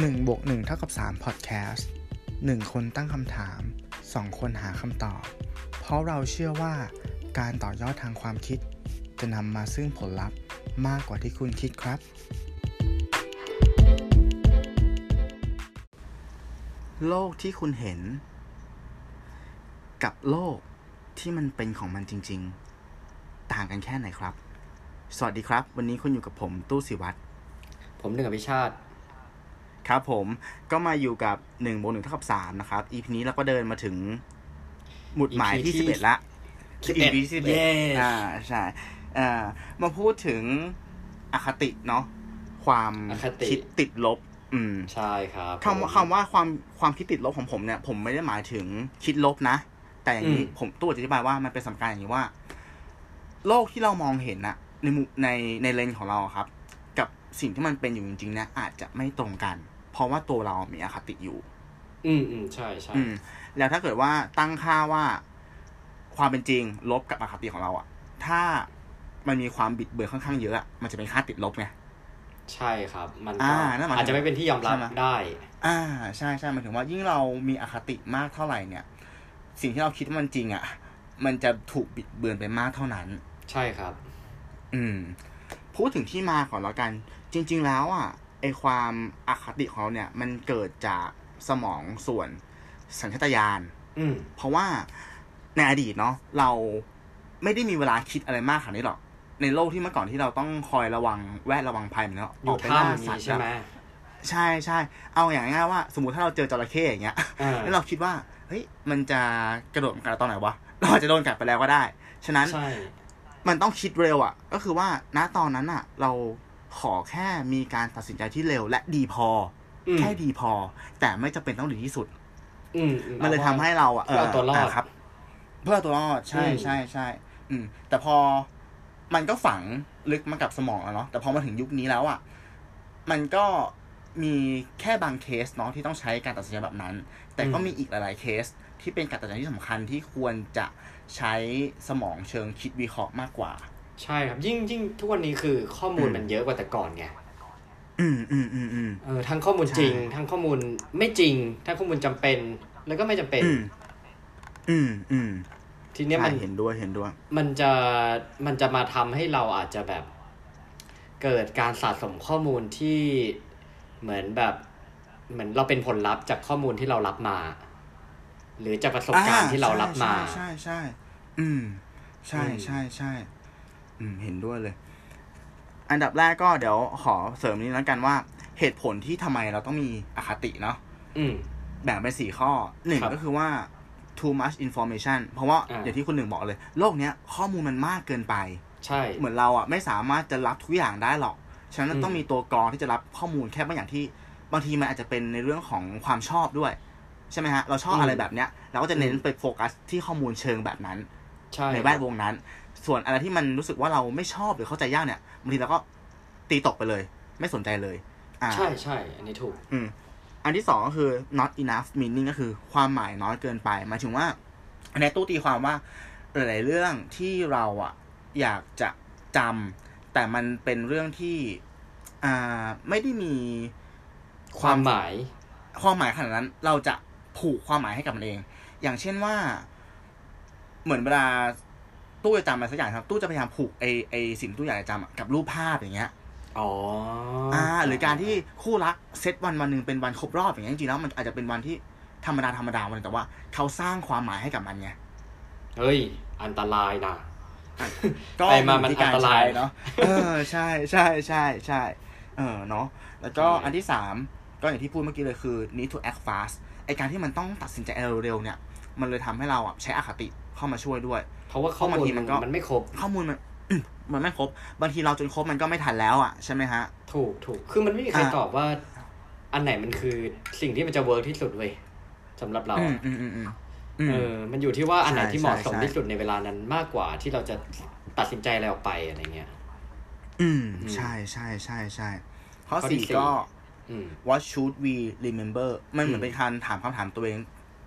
1บวก1เท่ากับ3 Podcast 1 คนตั้งคำถาม 2 คนหาคำตอบ เพราะเราเชื่อว่าการต่อยอดทางความคิด จะนำมาซึ่งผลลัพธ์มากกว่าที่คุณคิดครับ โลกที่คุณเห็น กับโลกที่มันเป็นของมันจริง ๆ ต่างกันแค่ไหนครับ สวัสดีครับ วันนี้คุณอยู่กับผมตู้สิวัตรผมหนึ่งอภิชาติ ครับผมก็มาอยู่กับ1นึ่งบวกหนึ่งเท่ากับสามนะครับ EP นี้เราก็เดินมาถึงหมุดหมายที่ EP ที่สิบเอ็ดละ11 EP ที่สิบเอ็ด Yes อ่าใช่อ่ามาพูดถึงอคติเนาะความอคติคิดติดลบ อืมใช่ครับคำว่าคำว่าความความคิดติดลบของผมเนี่ย ผมไม่ได้หมายถึงคิดลบนะ แต่อย่างนี้ผมตู้อธิบายว่ามันเป็นสำคัญอย่างนี้ว่า โลกที่เรามองเห็นนะในมุมในในเลนส์ของเราอะครับ กับสิ่งที่มันเป็นอยู่จริงๆเนี่ยอาจจะไม่ตรงกัน เพราะว่าตัวเรามีอคติอยู่ อืมอืมใช่ใช่อืมแล้วถ้าเกิดว่าตั้งค่าว่าความเป็นจริงลบกับอคติของเราอะถ้ามันมีความบิดเบือนค่อนข้างเยอะอะมันจะเป็นค่าติดลบไงใช่ครับ มันอ่าก็นั่นหมายถึงอาจจะไม่เป็นที่ยอมรับใช่ไหมได้ อ่า ใช่ใช่หมายถึงว่ายิ่งเรามีอคติมากเท่าไหร่เนี่ย สิ่งที่เราคิดว่ามันจริงอะ่ะ มันจะถูกบิดเบือนไปมากเท่านั้น ใช่ครับ อืม พูดถึงที่มาก่อนแล้วกัน จริง ๆ แล้วอะ ไอความอคติของเราเนี่ย มันเกิดจากสมองส่วนสัญชาตญาณอืมเพราะว่าในอดีตเนาะเราไม่ได้มีเวลาคิดอะไรมากขนาดนี้หรอก ในโลกที่เมื่อก่อนที่เราต้องคอยระวังแวดระวังภัยเหมือนเนาะอยู่ไปล่าถ้ำสัตนี้ว์ใช่ไหมอะใช่ใช่เอาอย่างง่ายๆว่า สมมติถ้าเราเจอจระเข้อย่างเงี้ยอ่าแล้วเราคิดว่าเฮ้ยมันจะกระโดดมากัดเราตอนไหนวะเราอาจจะโดนกัดไปแล้วก็ได้ ฉะนั้นใช่มันต้องคิดเร็วอะ ก็คือว่าณตอนนั้นอะ เรา ขอแค่มีการตัดสินใจที่เร็วและดีพออมแค่ดีพอ แต่ไม่จำเป็นต้องดีที่สุดอืมอืมันเลยทำให้เราอะเพื่อเอาตัวรอดะครับ เพื่อเอาตัวรอดใช่อืมใช่ใช่อืม แต่พอมันก็ฝังลึกมากับสมองแล้วเนาะแต่พอมาถึงยุคนี้แล้วอะ มันก็มีแค่บางเคสเนาะที่ต้องใช้การตัดสินใจแบบนั้น แต่ก็มีอีกหลาย ๆ เคสที่เป็นการตัดสินใจที่สำคัญที่ควรจะใช้สมองเชิงคิดวิเคราะห์มากกว่า ใช่ครับยิ่งยิ่งทุกวันนี้คือข้อมูลอืมมันเยอะกว่าแต่ก่อนไงอืมอืมอืมอืมเออทั้งข้อมูลจริงใช่ทั้งข้อมูลไม่จริง ทั้งข้อมูลจำเป็น แล้วก็ไม่จำเป็นอืมอืมอืมทีเนี้ยใช่มันเห็นด้วยเห็นด้วย มันจะมันจะมาทำให้เราอาจจะแบบ เกิดการสะสมข้อมูลที่เหมือนแบบเหมือนเราเป็นผลลัพธ์จากข้อมูลที่เรารับมา หรือจากประสบการณ์ที่เรารับมา ใช่ใช่ใช่อืม ใช่อืมใช่ใช่ อืมเห็นด้วยเลย อันดับแรกก็เดี๋ยวขอเสริมนี้แล้วกันว่า เหตุผลที่ทำไมเราต้องมีอคติเนาะอืมแบ่งเป็นสี่ข้อหนึ่งครับก็คือว่า too much information เพราะว่าอ่าอย่างที่คุณหนึ่งบอกเลย โลกเนี้ยข้อมูลมันมากเกินไป ใช่ เหมือนเราอะไม่สามารถจะรับทุกอย่างได้หรอก ฉะนั้นอืมต้องมีตัวกรองที่จะรับข้อมูลแค่บางอย่างที่ บางทีมันอาจจะเป็นในเรื่องของความชอบด้วย ใช่ไหมฮะ เราชอบอะไรแบบเนี้ย เราก็จะเน้นไปโฟกัสที่ข้อมูลเชิงแบบนั้นใช่ในแวดวงนั้น ส่วนอะไรที่มันรู้สึกว่าเราไม่ชอบหรือเข้าใจยากเนี่ยบางทีเราก็ตีตกไปเลย ไม่สนใจเลยอ่าใช่ใช่อันนี้ถูก อืมอันที่สองก็คือ not enough meaning ก็คือความหมายน้อยเกินไปหมายถึงว่าในตู้ตีความว่าหลายๆเรื่องที่เราอะอยากจะจำแต่มันเป็นเรื่องที่อ่าไม่ได้มีความหมาย ความหมายขนาดนั้น เราจะผูกความหมายให้กับมันเอง อย่างเช่นว่า เหมือนเวลา ตู้จะจำอะไรสักอย่างครับ ตู้จะพยายามผูกไอไอสิ่งที่ตู้อยากจะจำอะกับรูปภาพอย่างเงี้ย อ๋ออ่า หรือการที่คู่รักเซตวันวันหนึ่งเป็นวันครบรอบอย่างเงี้ยจริงๆแล้วมันอาจจะเป็นวันที่ธรรมดาธรรมดาวันหนึงแต่ว่าเขาสร้างความหมายให้กับมันไงเฮ้ย อันตรายนะก็ไปมามันที่กอันตรายใช้เนาะเออใช่ใช่ใช่ใช่เออเนาะแล้วก็ใช่อันที่สามก็อย่างที่พูดเมื่อกี้เลยคือ need to act fast ไอการที่มันต้องตัดสินใจเร็วๆเนี่ย มันเลยทำให้เราอะใช้อคติเข้ามาช่วยด้วย เพราะว่าข้อเพราะบางมูลทีมันก็มันไม่ครบ ข้อมูลมันอืมมันไม่ครบ บางทีเราจนครบมันก็ไม่ทันแล้วอะใช่ไหมฮะ ถูกถูกคือมันไม่มีใครอ่าตอบว่า อันไหนมันคือสิ่งที่มันจะเวิร์กที่สุดเว้ยสำหรับเราอืมอะอืมอืมอืมอืมเออ มันอยู่ที่ว่าอันไหนใช่ที่เหมาะสมใช่ที่สุดในเวลานั้นมากกว่าที่เราจะตัดสินใจอะไรออกไปอะไรเงี้ย อืมอืมใช่ใช่ใช่ใช่ข้อข้อที่สี่สี่ก็อืม what should we remember มันเหมือนอืมเป็นการถามคำถามตัวเอง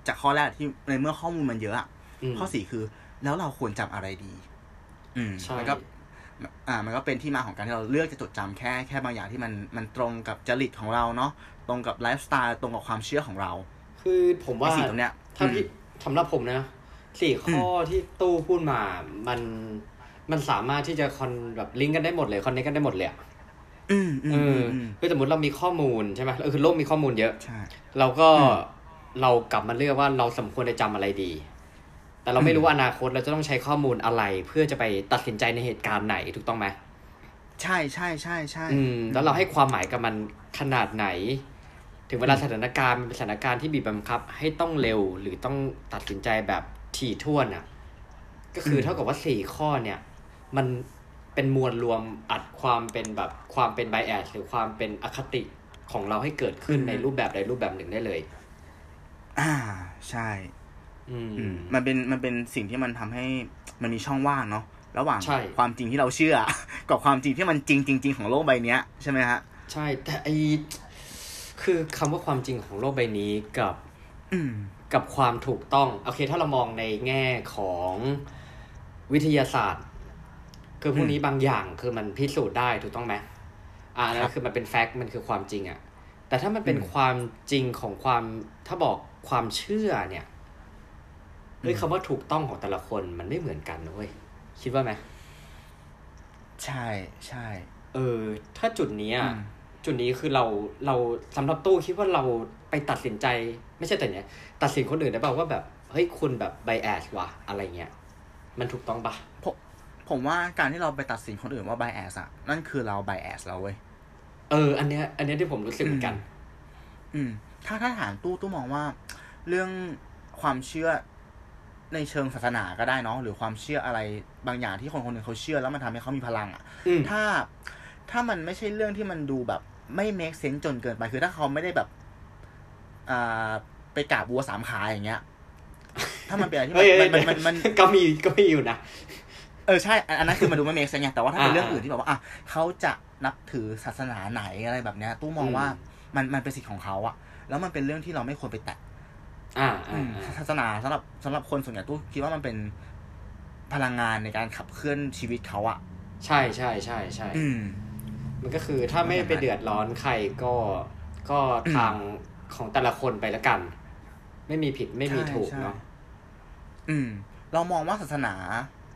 จากข้อแรกที่ในเมื่อข้อมูลมันเยอะอะอืมข้อสี่คือ แล้วเราควรจำอะไรดี อืมใช่แล้วก็อ่า มันก็เป็นที่มาของการที่เราเลือกจะจดจำแค่แค่บางอย่างที่มันมันตรงกับจริตของเราเนาะตรงกับไลฟ์สไตล์ตรงกับความเชื่อของเรา คือผมว่าไอ้สิ่งตรงเนี้ยถ้าพี่สำหรับผมนะสี่ข้อที่ตู้พูดมามันมันสามารถที่จะคอนแบบลิงก์กันได้หมดเลยคอนเนคกันได้หมดเลยอะอืมอืเอมออืมคือสมมติเรามีข้อมูลใช่ไหมเออคือโลกมีข้อมูลเยอะใช่เราก็อืมเรากลับมาเลือกว่าเราสมควรจะจำอะไรดี แต่เราไม่รู้ว่าอนาคตเราจะต้องใช้ข้อมูลอะไร เพื่อจะไปตัดสินใจในเหตุการณ์ไหนถูกต้องไหมใช่ใช่ใช่ใช่อืมแล้วเราให้ความหมายกับมันขนาดไหน ถึงเวลาสถานการณ์มันเป็นสถานการณ์ที่บีบบังคับ ให้ต้องเร็วหรือต้องตัดสินใจแบบถี่ถ้วนอะ ก็คือเท่ากับว่าสี่ข้อเนี่ย มันเป็นมวลรวมอัดความเป็นแบบความเป็นไบแอสหรือความเป็นอคติของเราให้เกิดขึ้นในรูปแบบใดรูปแบบหนึ่งได้เลย อ่า ใช่อื มอืมมันเป็นมันเป็นสิ่งที่มันทำให้มันมีช่องว่างเนาะระหว่างใช่ความจริงที่เราเชื่อ กับความจริงที่มันจริงจริงๆของโลกใบเนี้ยใช่ไหมฮะใช่แต่ไอคือคำว่าความจริงของโลกใบนี้กับอืมกับความถูกต้องโอเค ถ้าเรามองในแง่ของวิทยาศาสตร์ คือพวกนี้บางอย่างคือมันพิสูจน์ได้ถูกต้องไหมอ่าอันนั้นคือมันเป็นแฟกต์มันคือความจริงอะแต่ถ้ามันเป็นอืมความจริงของความถ้าบอกความเชื่อเนี่ย เฮ้ยอืมคำว่าถูกต้องของแต่ละคนมันไม่เหมือนกันนะเว้ยคิดว่าไหมใช่ใช่เออ ถ้าจุดนี้อะอืมจุดนี้คือเราเราสำหรับตู้คิดว่าเราไปตัดสินใจ ไม่ใช่แต่เนี้ยตัดสินคนอื่นได้เปล่าว่าแบบเฮ้ยคุณแบบไบแอสว่ะอะไรเงี้ยมันถูกต้องปะผมผมว่าการที่เราไปตัดสินคนอื่นว่า bias อะนั่นคือเรา bias แล้วเว้ยเออ อันเนี้ย อันเนี้ยที่ผมรู้สึกเหมือนกัน อืม ถ้าถ้าถามตู้ตู้มองว่า เรื่องความเชื่อ ในเชิงศาสนาก็ได้เนาะหรือความเชื่ออะไรบางอย่างที่คนคนหนึ่งเขาเชื่อแล้วมันทำให้เขามีพลังอะอืมถ้าถ้ามันไม่ใช่เรื่องที่มันดูแบบ ไม่ make sense จนเกินไปคือถ้าเขาไม่ได้แบบอ่าไปกราบวัวสามขาอย่างเงี้ย ถ้ามันเป็นอะไรที่เฮ้ยเฮ้มัยนมันมันมันก็มีก็มีอยู่นะเออใช่ อันอันนั้นคือมันดูไม่ make sense ไงแต่ว่าถ้าเป็นอ่าเรื่องอื่นที่แบบว่าอะเขาจะนับถือศาสนาไหนอะไรแบบเนี้ยตู้มองอืมว่ามันมันเป็นสิทธิ์ของเขาอะแล้วมันเป็นเรื่องที่เราไม่ควรไปแตะ อ่าอือ่ามอ่าศาสนาสำหรับสำหรับคนส่วนใหญ่ตู้คิดว่ามันเป็นพลังงานในการขับเคลื่อนชีวิตเขาอะใช่ใช่ใช่ใช่อืมมันก็คือถ้าไม่ไปเดือดร้อนใครก็ก็ทางของแต่ละคนไปละกัน ไม่มีผิดไม่มีใช่ถูกใช่เนาะอืม เรามองว่าศาสนา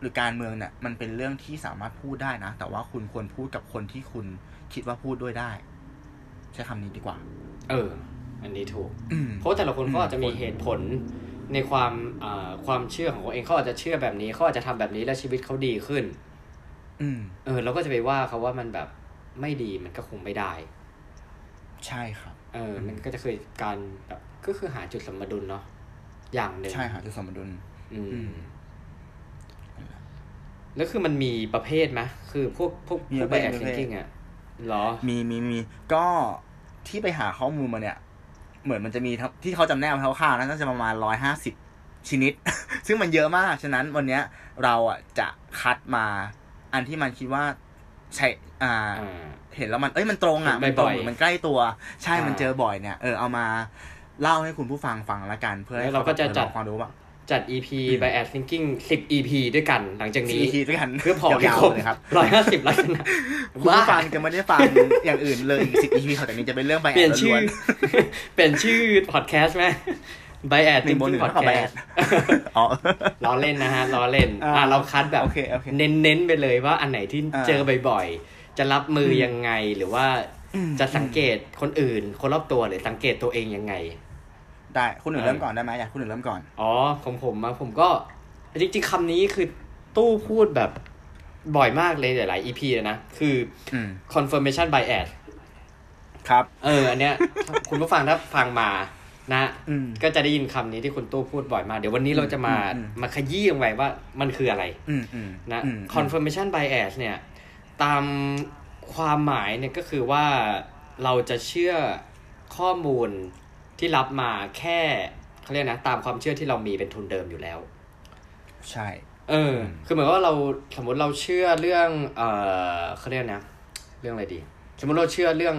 หรือการเมืองเนี่ย มันเป็นเรื่องที่สามารถพูดได้นะ แต่ว่าคุณควรพูดกับคนที่คุณคิดว่าพูดด้วยได้ ใช้คำนี้ดีกว่า เออ อันนี้ถูกอืมเพราะว่าแต่ละคนอืมเขาอาจจะมีเหตุผลในความอ่าความเชื่อของเขาเองเขาอาจจะเชื่อแบบนี้เขาอาจจะทำแบบนี้แล้วชีวิตเขาดีขึ้น อืม เออเราก็จะไปว่าเขาว่ามันแบบไม่ดีมันก็คงไม่ได้ ใช่ครับ เออ มันก็จะคือการแบบก็คือหาจุดสมดุลเนาะอย่างหนึ่งใช่ค่ะจะสมดุล อือืมมแล้วคือมันมีประเภทไหมคือพวกพวกมีพวกประไบเภทแอดมีประทิเภทงกิ้งอะเหรอ มีมีมีก็ที่ไปหาข้อมูลมาเนี่ย เหมือนมันจะมีทั้งที่เขาจำแนกมาคร่าวๆนะน่าจะประมาณร้อยห้าสิบชนิด ซึ่งมันเยอะมาก ฉะนั้นวันเนี้ยเราอะจะคัดมาอันที่มันคิดว่าใช่อ่าอ่าเห็นแล้วมันเอ้ยมันตรงอะเห็นมันตรงบ่อยๆหรือมันใกล้ตัว ใช่อ่ามัมันเจอบ่อยเนี่ยเออเอามาเล่าให้คุณผู้ฟังฟังละกัน เพื่อให้แล้วเราก็จะขจัดลองความรู้ว่า จัด EP อืม by ad thinking 10 EP ด้วยกัน หลังจากสี่นี้ทีด้วยกันเพื่อพอให้ยาวครบๆเลยครับร้อยห้าสิบลักษณะคุณผู้ฟังจะไม่ได้ฟังอย่างอื่นเลยอีกสิบ EP ต่อจากนี้จะเป็นเรื่องไปเปลี่ยนชื่อล้วนเปลี่ยนชื่อพอดแคสต์ไหม by ad หนึ่งบนห thinking นึ่งเท่ากับ by podcast ad อ๋อล้อเล่นนะฮะล้อเล่นอ่าอ่าเราคัดแบบโอเคโอเคเน้นๆไปเลยว่าอันไหนที่อ่าเจอบ่อยๆ จะรับมือยังไงหรือว่าอืมจะสังเกตคนอื่น คนรอบตัวหรือสังเกตตัวเองยังไง ได้คุณหนึ่งเออเริ่มก่อนได้ไหมอยากคุณหนึ่งเริ่มก่อน อ๋อของผมอะผมก็จริงๆคำนี้คือตู้พูดแบบบ่อยมากเลยหลายๆ EP เลยนะ คืออืม confirmation bias ครับ เออ อันเนี้ย คุณผู้ฟังถ้าฟังมานะอืมก็จะได้ยินคำนี้ที่คุณตู้พูดบ่อยมาก เดี๋ยววันนี้เราจะมาอืมอืมมาขยี้ลงไปว่ามันคืออะไรอืมอืมนะอืม confirmation bias เนี่ย ตามความหมายเนี่ยก็คือว่าเราจะเชื่อข้อมูล ที่รับมาแค่เขาเรียกนะ ตามความเชื่อที่เรามีเป็นทุนเดิมอยู่แล้ว ใช่ เออ คือเหมือนว่าเราสมมติเราเชื่อเรื่อง เออเขาเรียกนะ เรื่องอะไรดี สมมติเราเชื่อเรื่อง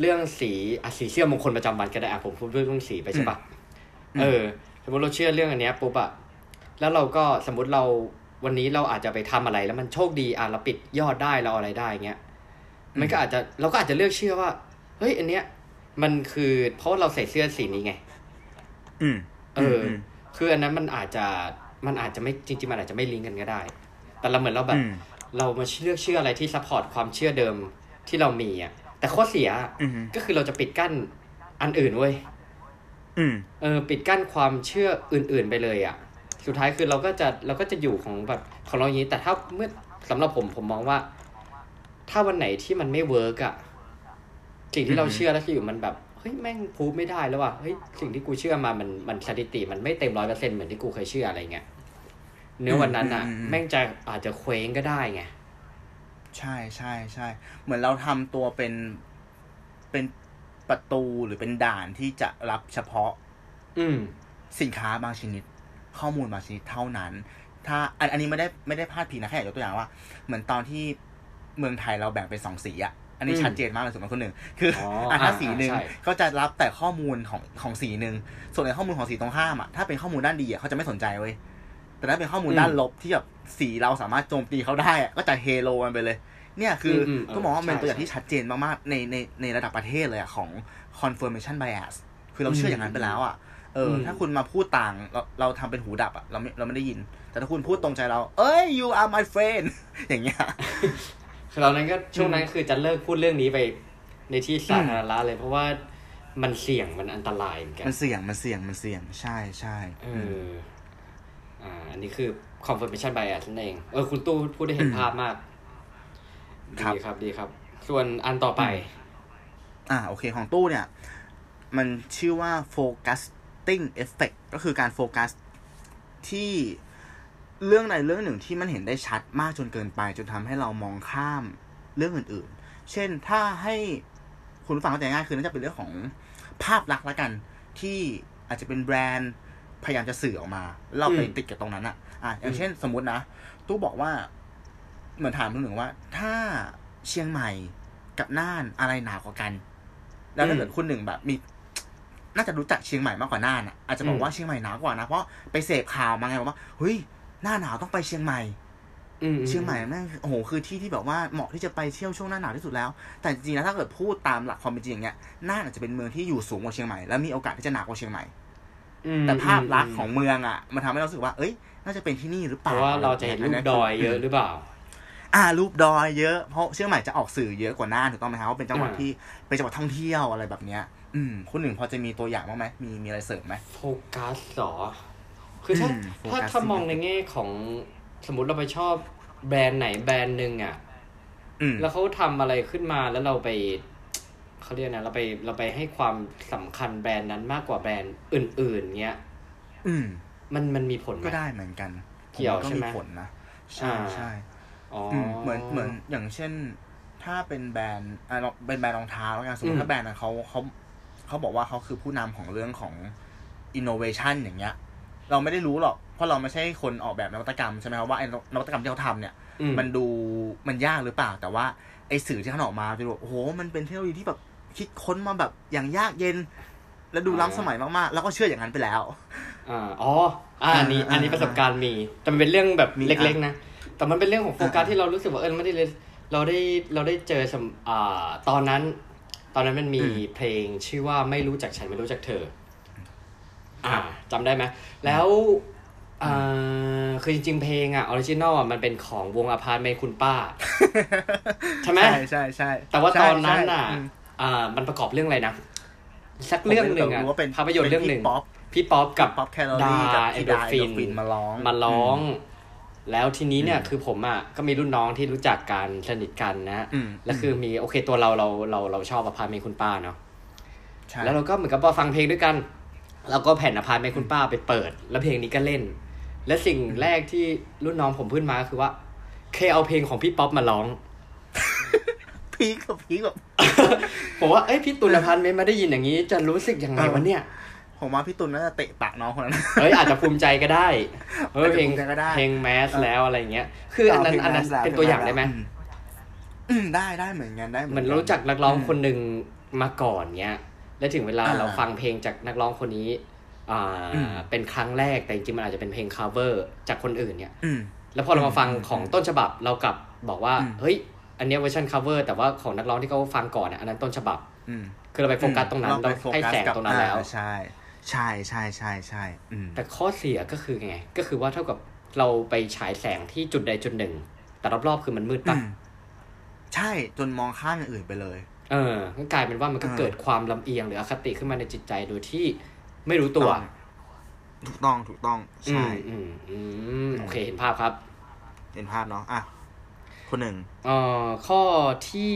เรื่องสีอะสีเชื่อมงคลประจำวันก็ได้อะผมพูดเรื่องสีไปใช่ปะอืมเออ สมมติเราเชื่อเรื่องอันเนี้ยปุ๊บอะแล้วเราก็สมมติเราวันนี้เราอาจจะไปทำอะไรแล้วมันโชคดีอะเราปิดยอดได้เราอะไรได้เงี้ยมันก็อาจจะเราก็อาจจะเลือกเชื่อว่า เฮ้ยอันเนี้ย มันคือเพราะเราใส่เสื้อสีนี้ไง อืมเอออ คืออันนั้นมันอาจจะมันอาจจะไม่จริงๆมันอาจจะไม่ลิงก์กันก็ได้ แต่เราเหมือนเราแบบอืมเรามาเลือกเชื่ออะไรที่ support ความเชื่อเดิมที่เรามีอะ แต่ข้อเสียอืมก็คือเราจะปิดกั้นอันอื่นเว้ยอืมเออ ปิดกั้นความเชื่ออื่น ๆไปเลยอะ สุดท้ายคือเราก็จะเราก็จะอยู่ของแบบของเราอย่างนี้ แต่ถ้าเมื่อสำหรับผมผมมองว่า ถ้าวันไหนที่มันไม่ work อะ สิ่งที่เราอือฮึเชื่อแล้วที่อยู่มันแบบเฮ้ยแม่งพูดไม่ได้แล้วว่ะเฮ้ยสิ่งที่กูเชื่อมามันมันสถิติมันไม่เต็มร้อยเปอร์เซ็นเหมือนที่กูเคยเชื่ออะไรเงี้ยเนื้อวันนั้นอะ แม่งจะอาจจะเคว้งก็ได้ไงใช่ใช่ใช่เหมือนเราทำตัวเป็นเป็นประตูหรือเป็นด่านที่จะรับเฉพาะ อืม สินค้าบางชนิด ข้อมูลบางชนิดเท่านั้น ถ้าอันอันนี้ไม่ได้ไม่ได้พลาดพิงนะแค่ยกตัวอย่างว่า เหมือนตอนที่เมืองไทยเราแบ่งเป็นสองสีอะ อันนี้อืมชัดเจนมากเลยสมมติคนหนึ่งคืออออะถ้าอ่าสีหนึ่งใช่ก็จะรับแต่ข้อมูลของของสีหนึ่งส่วนในข้อมูลของสีตรงข้ามอะถ้าเป็นข้อมูลด้านดีอะเขาจะไม่สนใจเว้ยแต่ถ้าเป็นข้อมูลด้านลบที่แบบสีเราสามารถโจมตีเขาได้อะก็จะเฮโลมันไปเลย เนี่ยคืออมอืมต้องมองว่ามันเป็นใช่ตัวอย่างที่ชัดเจนมากๆในในในระดับประเทศเลยอะของ confirmation bias คือเราเชื่ออย่างนั้นไปแล้วอะเอออมถ้าคุณมาพูดต่างเราเราทำเป็นหูดับอะเราไม่เราไม่ได้ยิน แต่ถ้าคุณพูดตรงใจเรา เอ้ย you are my friend อย่างเงี้ย คือเรานั้นก็ช่วงนั้นคือจะเลิกพูดเรื่องนี้ไปในที่สาธารณะเลย เพราะว่ามันเสี่ยงมันอันตรายเหมือนกันมันเสี่ยงมันเสี่ยงมันเสี่ยงใช่ใช่เอออ่า อันนี้คือ confirmation bias นั่นเอง เออ คุณตู้พูดได้เห็นภาพมาก ดีครับดีครับ ส่วนอันต่อไป อ่า โอเค ของตู้เนี่ย มันชื่อว่า focusing effect ก็คือการโฟกัสที่ เรื่องใดเรื่องหนึ่งที่มันเห็นได้ชัดมากจนเกินไป จนทำให้เรามองข้ามเรื่องอื่นๆ เช่นถ้าให้คุณฟังเข้าใจง่ายคือน่าจะเป็นเรื่องของภาพลักษณ์ละกัน ที่อาจจะเป็นแบรนด์พยายามจะสื่อออกมา เราไปติดกับตรงนั้นอะอะอย่างเช่นสมมุตินะตู้บอกว่าเหมือนถามคุณหนึ่งว่า ถ้าเชียงใหม่กับน่านอะไรหนาวกว่ากัน แล้วถ้าเกิดคุณหนึ่งแบบมีน่าจะรู้จักเชียงใหม่มากกว่าน่านอะอาจจะบอกว่าเชียงใหม่หนาวกว่านะเพราะไปเสพข่าวมาไงบอกว่าเฮ้ย หน้าหนาวต้องไปเชียงใหม่อืมเชียงใหม่แม่งโอ้โหคือที่ที่แบบว่าเหมาะที่จะไปเที่ยวช่วงหน้าหนาวที่สุดแล้ว แต่จริงๆนะถ้าเกิดพูดตามหลักความเป็นจริงอย่างเงี้ยน่านอาจจะเป็นเมืองที่อยู่สูงกว่าเชียงใหม่และมีโอกาสที่จะหนาวกว่าเชียงใหม่อืมแต่ภาพลักษณ์ของเมืองอะ มันทำให้เรารู้สึกว่า เอ้ย น่าจะเป็นที่นี่หรือเปเพล่าราะว่าเราจะเห็นรูปดอยเยอะหรือเปล่า อ่า รูปดอยเยอะเพราะเชียงใหม่จะออกสื่อเยอะกว่าน่านถูกต้องไหมครับว่าเป็นจังหวัดอ่าที่เป็นจังหวัดท่องเที่ยวอะไรแบบเนี้ย อืมคุณหนึ่งพอจะมีตัวอย่างบ้างไหมมีมีอะไรเสริมไหมโฟกัสเหรอ คือถ้าอืมถ้า focusing ถ้ามองในแง่ของสมมติเราไปชอบแบรนด์ไหนแบรนด์หนึ่งอะอืมแล้วเขาทำอะไรขึ้นมาแล้วเราไปเขาเรียกนะเราไปเราไปให้ความสำคัญแบรนด์นั้นมากกว่าแบรนด์อื่น ๆ เงี้ย อืม มันมันมีผลไหมก็ได้เหมือนกัน เกี่ยวผาใช่ไหมผลนะใช่อ่าใช่อ๋ออืมเหมือนเหมือนอย่างเช่น ถ้าเป็นแบรนด์อ่าเป็นแบรนด์รองเท้าแล้วกันสมมอืติมถ้าแบรนด์นั้นเขาเขาเขาบอกว่าเขาคือผู้นำของเรื่องของ innovation อย่างเงี้ย เราไม่ได้รู้หรอก เพราะเราไม่ใช่คนออกแบบนวัตกรรมใช่ไหมครับว่าไอ้นวัตกรรมที่เขาทำเนี่ยอืมมันดูมันยากหรือเปล่า แต่ว่าไอ้สื่อที่เขาออกมาจะดูแบบโอ้โหมันเป็นเทคโนโลยีที่แบบคิดค้นมาแบบอย่างยากเย็น และดูล้ำสมัยมากๆ แล้วก็เชื่ออย่างนั้นไปแล้วอ่าอ๋ออ่าอันนี้อ่าอันนี้ประสบการณ์มี แต่มันเป็นเรื่องแบบมีเล็ก ๆ นะ แต่มันเป็นเรื่องของโฟกัสอ่าที่เรารู้สึกว่าเออไม่ได้เลยเราได้เราได้เจอสมอ่าตอนนั้น ตอนนั้นมันมีเพลงชื่อว่าไม่รู้จักฉันไม่รู้จักเธออ่า จำได้ไหมแล้วอ่าคือจริงๆ เพลงอะ original อะมันเป็นของวงอพาร์ตเมนต์คุณป้า ใช่ไหมใช่ใช่ใช่แต่ว่าใช่ตอนนั้นอะใช่มอ่ามันประกอบเรื่องอะไรนะ สักเรื่องหนึ่งอะผมไม่รู้ว่าเป็นภาพยนตร์เรื่องหนึ่งเป็นพี่ป๊อปพี่ป๊อปกับป๊อปแคลอดารี่กับเอที่นโดดาฟินเอนโดฟินมาร้องมาร้อง แล้วทีนี้เนี่ยอืมคือผมอะก็มีรุ่นน้องที่รู้จักกันสนิทกันนะอืมแล้วคือมีโอเคตัวเราเราเราเราชอบอพาร์ตเมนต์คุณป้าเนาะใช่แล้วเราก็เหมือนกับว่าฟังเพลงด้วยกัน แล้วก็แผ่นอพาร์ตเมนต์คุณป้าไปเปิด แล้วเพลงนี้ก็เล่น และสิ่งแรกที่รุ่นน้องผมพูดมาก็คือว่า เคเอาเพลงของพี่ป๊อปมาร้อง พีคกับพีคแบบผมว่าเอ้ยพี่ตุลพันธ์ไม่มาได้ยินอย่างนี้ จะรู้สึกยังไงวะเนี่ย ผมว่าพี่ตุลน่าจะเตะปากน้องคนนั้นเอ้ยอาจจะภูมิใจก็ได้เออเพลงอาจจะภูมิใจก็ได้เพลงแมสแล้วอะไรเงี้ย คืออันนั้นอันนั้นเป็นตัวอย่างได้ไหมมอืมได้ได้เหมือนกันได้ เหมือนรู้จักนักร้องคนหนึ่งมาก่อนเงี้ย แล้วถึงเวลาอ่าเราฟังเพลงจากนักร้องคนนี้อ่าอืมเป็นครั้งแรกแต่จริงๆมันอาจจะเป็นเพลง cover จากคนอื่นเนี่ยอืมแล้วพอเรามาฟังอืมของต้นฉบับเรากลับบอกว่าอืมเฮ้ย อันเนี้ยเวอร์ชัน cover แต่ว่าของนักร้องที่เขาฟังก่อนอะอันนั้นต้นฉบับอืมคือเราไปโฟกัสตรงนั้นเราเราไปโฟให้กัสแสงกับตรงนั้นแล้วอ่าใช่ใช่ใช่ใช่ใช่อืมแต่ข้อเสียก็คือไง ก็คือว่าเท่ากับเราไปฉายแสงที่จุดใดจุดหนึ่ง แต่รอบๆคือมันมืดอืปะมใช่จนมองข้ามอย่างอื่นไปเลย เออก็กลายเป็นว่ามันก็อ่าเกิดความลำเอียงหรืออคติขึ้นมาในจิตใจโดยที่ไม่รู้ตัว ถูกต้องถูกต้องอืใช่มอืมอืมโอเคเห็นภาพครับ เห็นภาพเนาะอะคนหนึ่งเอ่อข้อที่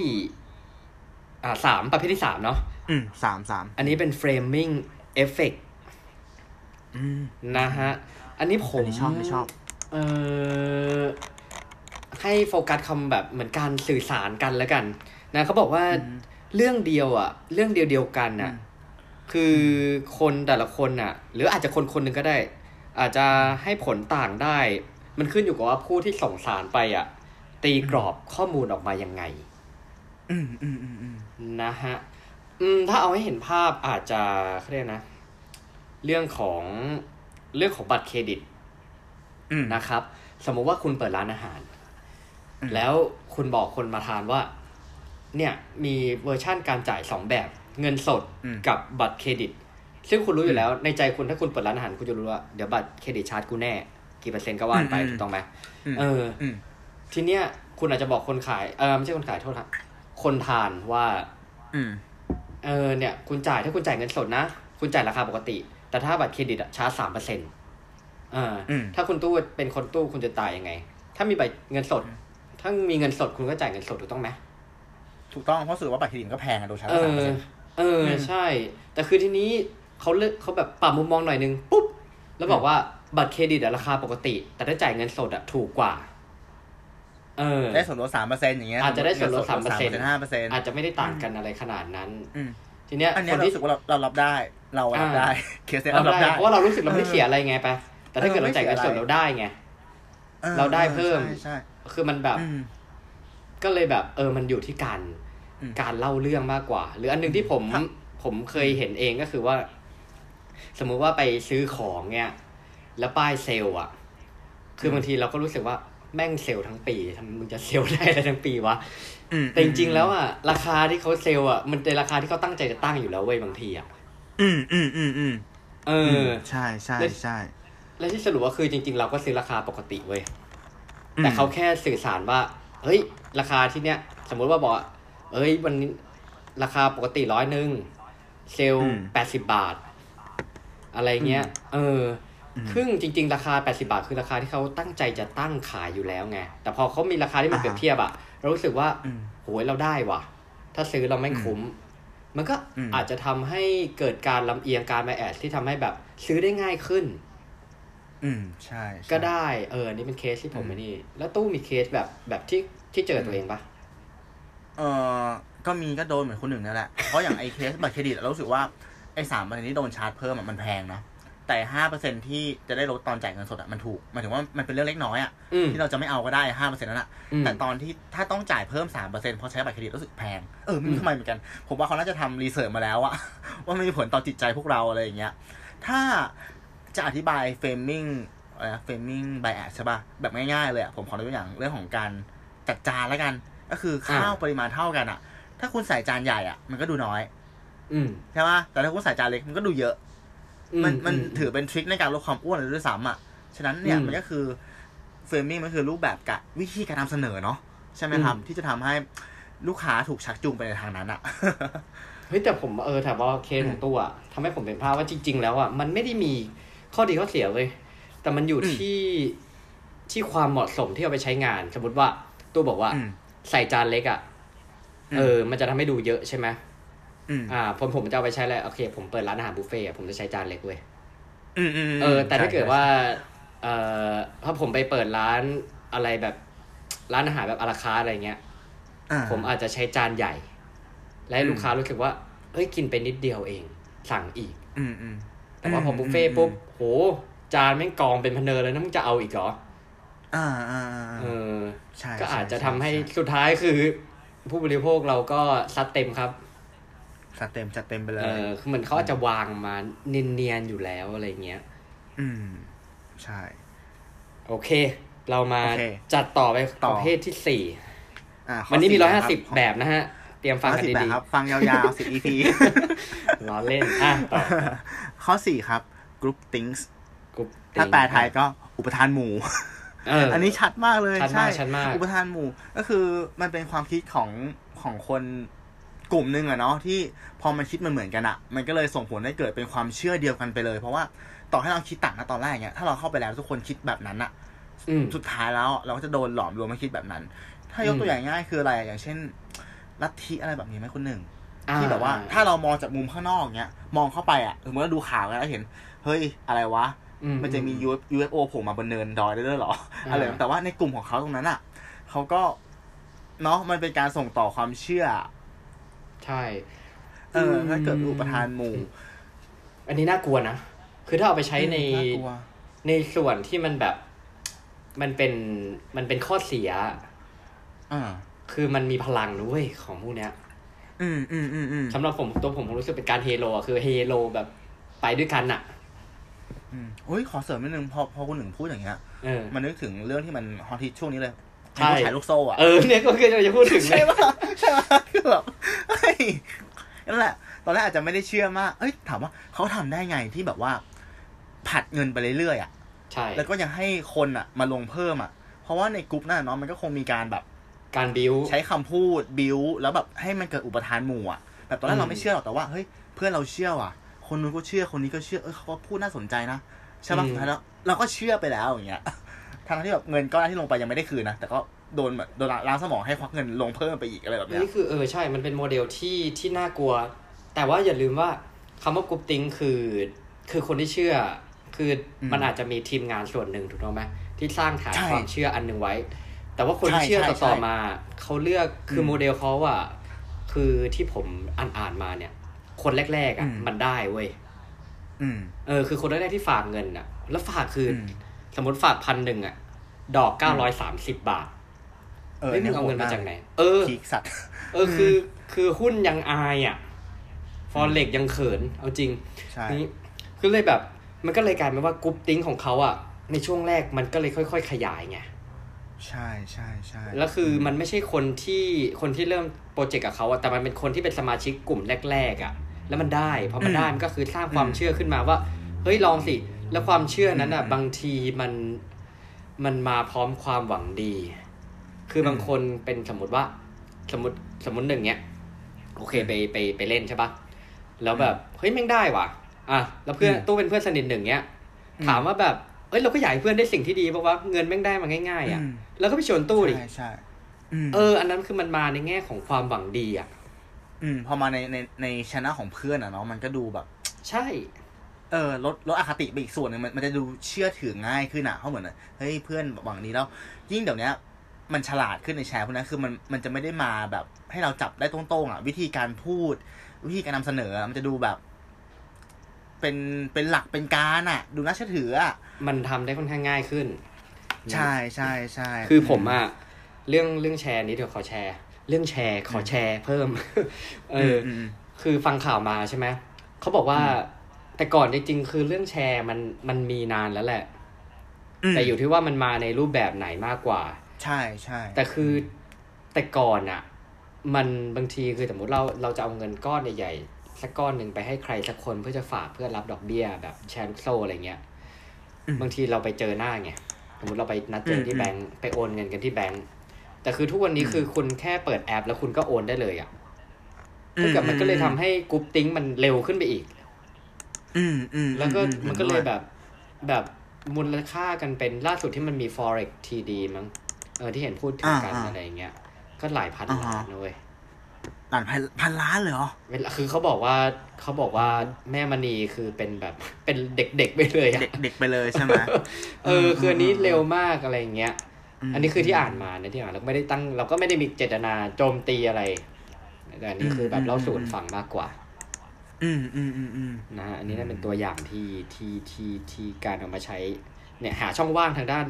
อ่าสามประเภทที่สามเนาะอืมสามสามอันนี้เป็น framing effect อืมนะฮะ อันนี้ผอันมนี้ชอบไม่ชอบ เออให้โฟกัสคำแบบเหมือนการสื่อสารกันแล้วกัน นะเขาบอกว่าอืมเรื่องเดียวอะ เรื่องเดียวเดียวๆกันน่ะอืมคือคนแต่ละคนน่ะ หรืออาจจะคนคนหนึ่งก็ได้ อาจจะให้ผลต่างได้ มันขึ้นอยู่กับว่าผู้ที่ส่งสารไปอะ ตีกรอบข้อมูลออกมายังไง อืมอืมอืมอืมนะฮะ อืม ถ้าเอาให้เห็นภาพอาจจะเขาเรียกนะ เรื่องของเรื่องของบัตรเครดิตอืมนะครับ สมมุติว่าคุณเปิดร้านอาหารอืมแล้วคุณบอกคนมาทานว่า เนี่ยมีเวอร์ชั่นการจ่ายสองแบบเงินสดอืมกับบัตรเครดิต ซึ่งคุณรู้อยู่แล้วในใจคุณถ้าคุณเปิดร้านอาหารคุณจะรู้ว่าเดี๋ยวบัตรเครดิตชาร์จกูแน่ กี่เปอร์เซ็นต์ก็ว่ากันไปถูกต้องไหมอืมเอออืมทีเนี้ยคุณอาจจะบอกคนขายเออไม่ใช่คนขายโทษครับคนทานว่าอืมเออเนี่ย คุณจ่ายถ้าคุณจ่ายเงินสดนะ คุณจ่ายราคาปกติ แต่ถ้าบัตรเครดิตอะชาร์จสามเปอร์เซ็นต์อ่าอืมถ้าคุณตู้เป็นคนตู้คุณจะจ่ายยังไง ถ้ามีบัตรเงินสด ถ้ามีเงินสดคุณก็จ่ายเงินสดถูกต้องไหม ถูกต้องเพราะสื่อว่าบัตรเครดิตมันก็แพงอะโดยชาร์เอจสามเปอร์เซ็นต์เอออืมใช่ แต่คือทีนี้เขาเลือกเขาแบบปรับมุมมองหน่อยนึงปุ๊บแล้วบอกว่าบัตรเครดิตอะราคาปกติ แต่ถ้าจ่ายเงินสดอะถูกกว่า เออ ได้ส่วนลดสามเปอร์เซ็นต์อย่างเงี้ยอาจจะได้ส่วนลดสาม3%ห้าเปอร์เซ็นต์อาจจะไม่ได้ต่างกันอะไรขนาดนั้นอืมทีเนี้ยอันเนี้ยคนเราที่รู้สึกว่าเราเรารับได้ เรารับอ่าได้เคสเนี้ยเราเรารับได้ได้เพราะว่าเรารู้สึกเราไม่ได้เออเสียอะไรไงไปะแต่ถ้าเกิดเออเราจ่ายเงินสดไม่เสียอะไรเราได้ไงออเราได้เพิ่มใช่ใช่คือมันแบบอืม ก็เลยแบบเออมันอยู่ที่การอืมการเล่าเรื่องมากกว่า หรืออันหนึงที่ผมครับผมเคยเห็นเองก็คือว่า สมมุติว่าไปซื้อของเนี่ย แล้วป้ายเซลล์อะ คือบางทีเราก็รู้สึกว่าแม่งเซลล์ทั้งปีทำไมมึงจะเซลล์ได้อะไรทั้งปีวะอืมแต่จริงๆแล้วอะราคาที่เขาเซลล์อะมันเป็นราคาที่เขาตั้งใจจะตั้งอยู่แล้วเว้ยบางทีอะอืมอืมอืมอืมเออ ใช่ใช่แล้วใช่และที่สรุปว่าคือจริง ๆ เราก็ซื้อราคาปกติเว้ยอืมแต่เขาแค่สื่อสารว่า เฮ้ย ราคาที่เนี้ยสมมุติว่าบอกว่าเอ้ยวันนี้ราคาปกติร้อยหนึ่งเซลล์แปดสิบบาท อะไรเงี้ย เอออครึ่งจริง ๆ ราคาแปดสิบาท คือราคาที่เขาตั้งใจจะตั้งขายอยู่แล้วไง แต่พอเขามีราคาที่มันเปรียบเทียบอะเรารู้สึกว่าอืมโหยเราได้ว่ะ ถ้าซื้อเราไม่คุ้ม มันก็อืมอาจจะทำให้เกิดการลำเอียงการมาแอดที่ทำให้แบบซื้อได้ง่ายขึ้น อืมใช่ใช่ก็ได้เออนี่เป็นเคสที่ผมอืมไม่นี่ แล้วตู้มีเคสแบบแบบที่ที่เจอตัวเองปะเออก็มีก็โดนเหมือนคนหนึ่งนั่นแหละ เพราะอย่างไอ้เคสบัตรเครดิตเรารู้สึกว่าไอ้สามเปอร์เซ็นที่โดนชาร์จเพิ่มอะมันแพงนะแต่ห้าเปอร์เซ็นที่จะได้ลดตอนจ่ายเงินสดอะมันถูกหมายถึงว่ามันเป็นเรื่องเล็กน้อยอะอืมที่เราจะไม่เอาก็ได้ห้าเปอร์เซ็นต์นั้นอะอืมแต่ตอนที่ถ้าต้องจ่ายเพิ่มสามเปอร์เซ็นเพราะใช้บัตรเครดิตรู้สึกแพงเออไม่รู้อืมทำไมเหมือนกัน ผมว่าเขาน่าจะทำ research มาแล้วอะว่ามันมีผลต่อจิตใจพวกเราอะไรอย่างเงี้ยถ้า จะอธิบาย framing อะไรนะ framing bias ใช่ป่ะ แบบง่ายๆเลยอะผมขอยกตัวอย่างเรื่องของการจัดจานแล้วกัน ก็คือข้าวปริมาณเท่ากันอะถ้าคุณใส่จานใหญ่อะมันก็ดูน้อย อืมใช่ป่ะแต่ถ้าคุณใส่จานเล็กมันก็ดูเยอะ มันมันถือเป็น trick ในการลดความอ้วนเลยด้วยซ้ำอะฉะนั้นเนี่ยอืมมันก็คือ framing มันคือรูปแบบกับวิธีการนำเสนอเนาะใช่ไหมครับอืมที่จะทำให้ลูกค้าถูกชักจูงไปในทางนั้นอะเฮ้ยแต่ผมเออแต่ว่าเคสของตู้อะทำให้ผมเป็นภาพว่าจริง ๆ แล้วอะมันไม่ได้มี ข้อดีข้อเสียเลยแต่มันอยู่อืมที่ที่ความเหมาะสมที่เอาไปใช้งาน สมมติว่าตู้บอกว่าอืมใส่จานเล็กอะอืมเออ มันจะทำให้ดูเยอะใช่ไหมอืมอ่าผมผมจะเอาไปใช้อะไรโอเค ผมเปิดร้านอาหารบุฟเฟ่ต์อะผมจะใช้จานเล็กเว้ยอืมอืมเออ แต่ถ้าใช่เกิดว่า เอ่อถ้าผมไปเปิดร้านอะไรแบบร้านอาหารแบบ à la carte อะไรเงี้ยอ่าผมอาจจะใช้จานใหญ่ และให้อืมลูกค้ารู้สึกว่าเฮ้ยกินไปนิดเดียวเอง สั่งอีก อืมอืม แต่ว่าพอบุฟเฟ่ต์ปุ๊บโหจานแม่งกองเป็นพะเนินเลยนะมึงจะเอาอีกเหรออ่าอ่าอ่าเออใช่ก็อาจจะช่ทำให้ช่สุดท้ายคือ ผู้บริโภคเราก็ซัดเต็มครับจัดเต็มจัดเต็มไปเลยเออคือเหมือนเขาอาจจะวางมาเนียนๆอยู่แล้วอะไรเงี้ย อืม ใช่ โอเค เรามาโอเคจัดต่อไปต่อประเภทที่สี่อ่าข้วันนี้มีสี่ร้อยห้าสิบคแบบนะฮะ เตรียมฟังร้อยกันสิบแบบดีครับ ฟังยาวๆสิบ EP ๆล้อเล่นอะต่อข้อสี่ครับ group things กรุ๊ปถ้าแปลไทยก็อุปทานหมู่เอออันนี้ชัดมากเลยชัดมากใช่ชัดมากอุปทานหมู่ ก็คือมันเป็นความคิดของของคนกลุ่มหนึ่งอะเนาะที่พอมันคิดมันเหมือนกันอะมันก็เลยส่งผลให้เกิดเป็นความเชื่อเดียวกันไปเลย เพราะว่าต่อให้เราคิดต่างนะตอนแรกเนี่ยถ้าเราเข้าไปแล้วทุกคนคิดแบบนั้นอะอืมสุดท้ายแล้วเราก็จะโดนหลอมรวมให้คิดแบบนั้น ถ้ายกอืมตัวอย่างง่ายคืออะไรอะอย่างเช่น ลัทธิอะไรแบบนี้ไหมคุณหนึ่งอ่ที่แบบว่า ถ้าเรามองจากมุมข้างนอกเนี้ย มองเข้าไปอะสมมติเราดูข่าวกันแล้วเห็น เฮ้ยอะไรวะอืมันจะมี UFO โผล่มาบนเนินดอยได้ด้วยเหรออ่าอะไรแต่ว่าในกลุ่มของเขาตรงนั้นอะเขาก็เนาะมันเป็นการส่งต่อความเชื่อ ใช่ เออถ้าเกิดอุปทานหมู่ อันนี้น่ากลัวนะ คือถ้าเอาไปใช้ในน่ากลัวในส่วนที่มันแบบ มันเป็นมันเป็นข้อเสีย อ่า คือมันมีพลังนะเว้ยของพวกเนี้ย อืมอืมอืมอืมสำหรับผมตัวผมผมรู้สึกเป็นการเฮโลอะคือเฮโลแบบไปด้วยกันอะอืมโอ้ยขอเสริมนิดนึงพอพอคุณหนึ่งพูดอย่างเงี้ยเออมันนึกถึงเรื่องที่มันฮอตฮิตช่วงนี้เลยใช่ไอ้ผู้ชายลูกโซ่อะเออเนี่ยก็คือจะพูดถึงเลใช่ยปะใช่ปะคือแบบเฮ้ยนั่นแหละ ตอนแรกอาจจะไม่ได้เชื่อมากเอ้ย ถามว่าเขาทำได้ไงที่แบบว่า ผัดเงินไปเรื่อยๆอะใช่แล้วก็ยังให้คนอะ มาลงเพิ่มอะ เพราะว่าในกลุ่มนั้นอะเนาะมันก็คงมีการแบบ การบิวใช้คำพูดบิวแล้วแบบให้มันเกิดอุปทานหมู่อะแบบตอนแรอืกมเราไม่เชื่อหรอกแต่ว่าเฮ้ยเพื่อนเราเชื่อว่ะ คนนู้นก็เชื่อคนนี้ก็เชื่อเออเขาก็พูดน่าสนใจนะใช่ปะสุดท้ายแล้วเราก็เชื่อไปแล้วอย่างเงี้ยทั้งที่แบบเงินก้อนที่ลงไปยังไม่ได้คืนนะแต่ก็โดนแบบโดนล้างสมองให้ควักเงินลงเพิ่มไปอีกอะไรแบบเนี้ยนี่คือเออใช่มันเป็นโมเดลที่ที่น่ากลัว แต่ว่าอย่าลืมว่าคำว่า groupthink คือ คือคนที่เชื่อ คืออมมันอาจจะมีทีมงานส่วนหนึ่งถูกต้องไหมที่สร้างฐานใช่ความเชื่ออันหนึ่งไว้ แต่ว่าคนที่ใช่เชื่อใช่ต่อใช่ๆมาเขาเลือกคืออมโมเดลเขาอะคือที่ผมอ่านอ่านๆมาเนี่ย คนแรกๆอะอืมมันได้เว้ยอืมเออ คือคนแรกๆที่ฝากเงินอะแล้วฝากคืออมสมมติฝากพันหนึ่งอะดอกเก้าร้อยสามสิบบาทเออเฮ้ยมึงเอาเงินมาจากไหน เออ peak สัตว์เออคือ คือหุ้นยังอายอะ forex ยังเขิน เอาจริงใช่นี่คือเลยแบบ มันก็เลยกลายเป็นว่า groupthink ของเขาอะ ในช่วงแรกมันก็เลยค่อย ๆ ขยายไง ใช่ใช่ใช่แล้วคือมันไม่ใช่คนที่คนที่เริ่มโปรเจกต์กับเขาอะแต่มันเป็นคนที่เป็นสมาชิกกลุ่มแรกๆอะแล้วมันได้พอมันได้มันก็คือสร้างความเชื่อขึ้นมาว่า เฮ้ยลองสิ แล้วความเชื่อนั้นอะบางทีมันมันมาพร้อมความหวังดี คือบางคนเป็นสมมติว่า สมมติสมมติหนึ่งเนี้ยโอเคไปไปไปเล่นใช่ปะแล้วแบบเฮ้ยแม่งได้ว่ะ อะแล้วเพื่อนตู้เป็นเพื่อนสนิทหนึ่งเนี้ยถามว่าแบบ เอ้ยเราก็อยากให้เพื่อนได้สิ่งที่ดีเพราะว่าเงินแม่งได้มาง่ายๆอะอืมแล้วก็ไปชวนตู้ดิใช่ใช่อืมเออ อันนั้นคือมันมาในแง่ของความหวังดีอะ อืม พอมาในในในชนะของเพื่อนอะเนาะมันก็ดูแบบ ใช่ เออลดลดอคติไปอีกส่วนหนึ่งมันมันจะดูเชื่อถือง่ายขึ้นอะเพราะเหมือนเฮ้ยเพื่อนหวังนี้แล้ว ยิ่งเดี๋ยวเนี้ยมันฉลาดขึ้นในแชร์พวกนั้นคือมันมันจะไม่ได้มาแบบให้เราจับได้ตรงๆอะ วิธีการพูด วิธีการนำเสนออะมันจะดูแบบ เป็นเป็นหลักเป็นการอะ ดูน่าเชื่อถืออะมันทำได้ค่อนข้างง่ายขึ้น ใช่ใช่ใช่คือผมอะเรื่องเรื่องแชร์นี้เดี๋ยวขอแชร์ เรื่องแชร์ขอแชร์เพิ่ม เอออมมคือฟังข่าวมาใช่ไหมเขาบอกว่าแต่ก่อนจริงๆคือเรื่องแชร์มันมันมีนานแล้วแหละมแต่อยู่ที่ว่ามันมาในรูปแบบไหนมากกว่า ใช่ใช่แต่คือแต่ก่อนอะ มันบางทีคือสมมติเราเราจะเอาเงินก้อนใหญ่ๆ สักก้อนหนึ่งไปให้ใครสักคนเพื่อจะฝากเพื่อรับดอกเบี้ยแบบแชร์ลูกโซ่อะไรเงี้ยบางทีเราไปเจอหน้าไงสมมติเราไปนัดเจอที่แบงก์ไปโอนเงินกันที่แบงก์แต่คือทุกวันนี้คือคุณแค่เปิดแอป แล้วคุณก็โอนได้เลยอะถ้าเกิดมันก็เลยทำให้ groupthink มันเร็วขึ้นไปอีก อืมอืมแล้วก็อืมันก็เลยห็ด้วแบบแบบมูลค่ากันเป็นล่าสุดที่มันมี forex 3D มั้งเออที่เห็นพูดถึงกันอ่าอ่าอะไรอย่างเงี้ย ก็หลายพันอ่าฮะล้านนะเว้ย หลานพันพันล้านเลยเหรอเวลาคือเขาบอกว่าเขาบอกว่าแม่มณีคือเป็นแบบเป็นเด็กๆไปเลยอะเด็กเด็กไปเลยใช่ไหมเออคืออันนี้เร็วมากอะไรอย่างเงี้ยมอันนี้คือที่อ่านมานะที่อ่านเราก็ไม่ได้ตั้ง เราก็ไม่ได้มีเจตนาโจมตีอะไรแต่อันนี้คือแบบเล่าสู่กันฟังมากกว่า อืมอืมอืมอืมนะฮะอันนี้น่าเป็นตัวอย่างที่ที่ที่ที่การเอามาใช้ เนี่ยหาช่องว่างทางด้าน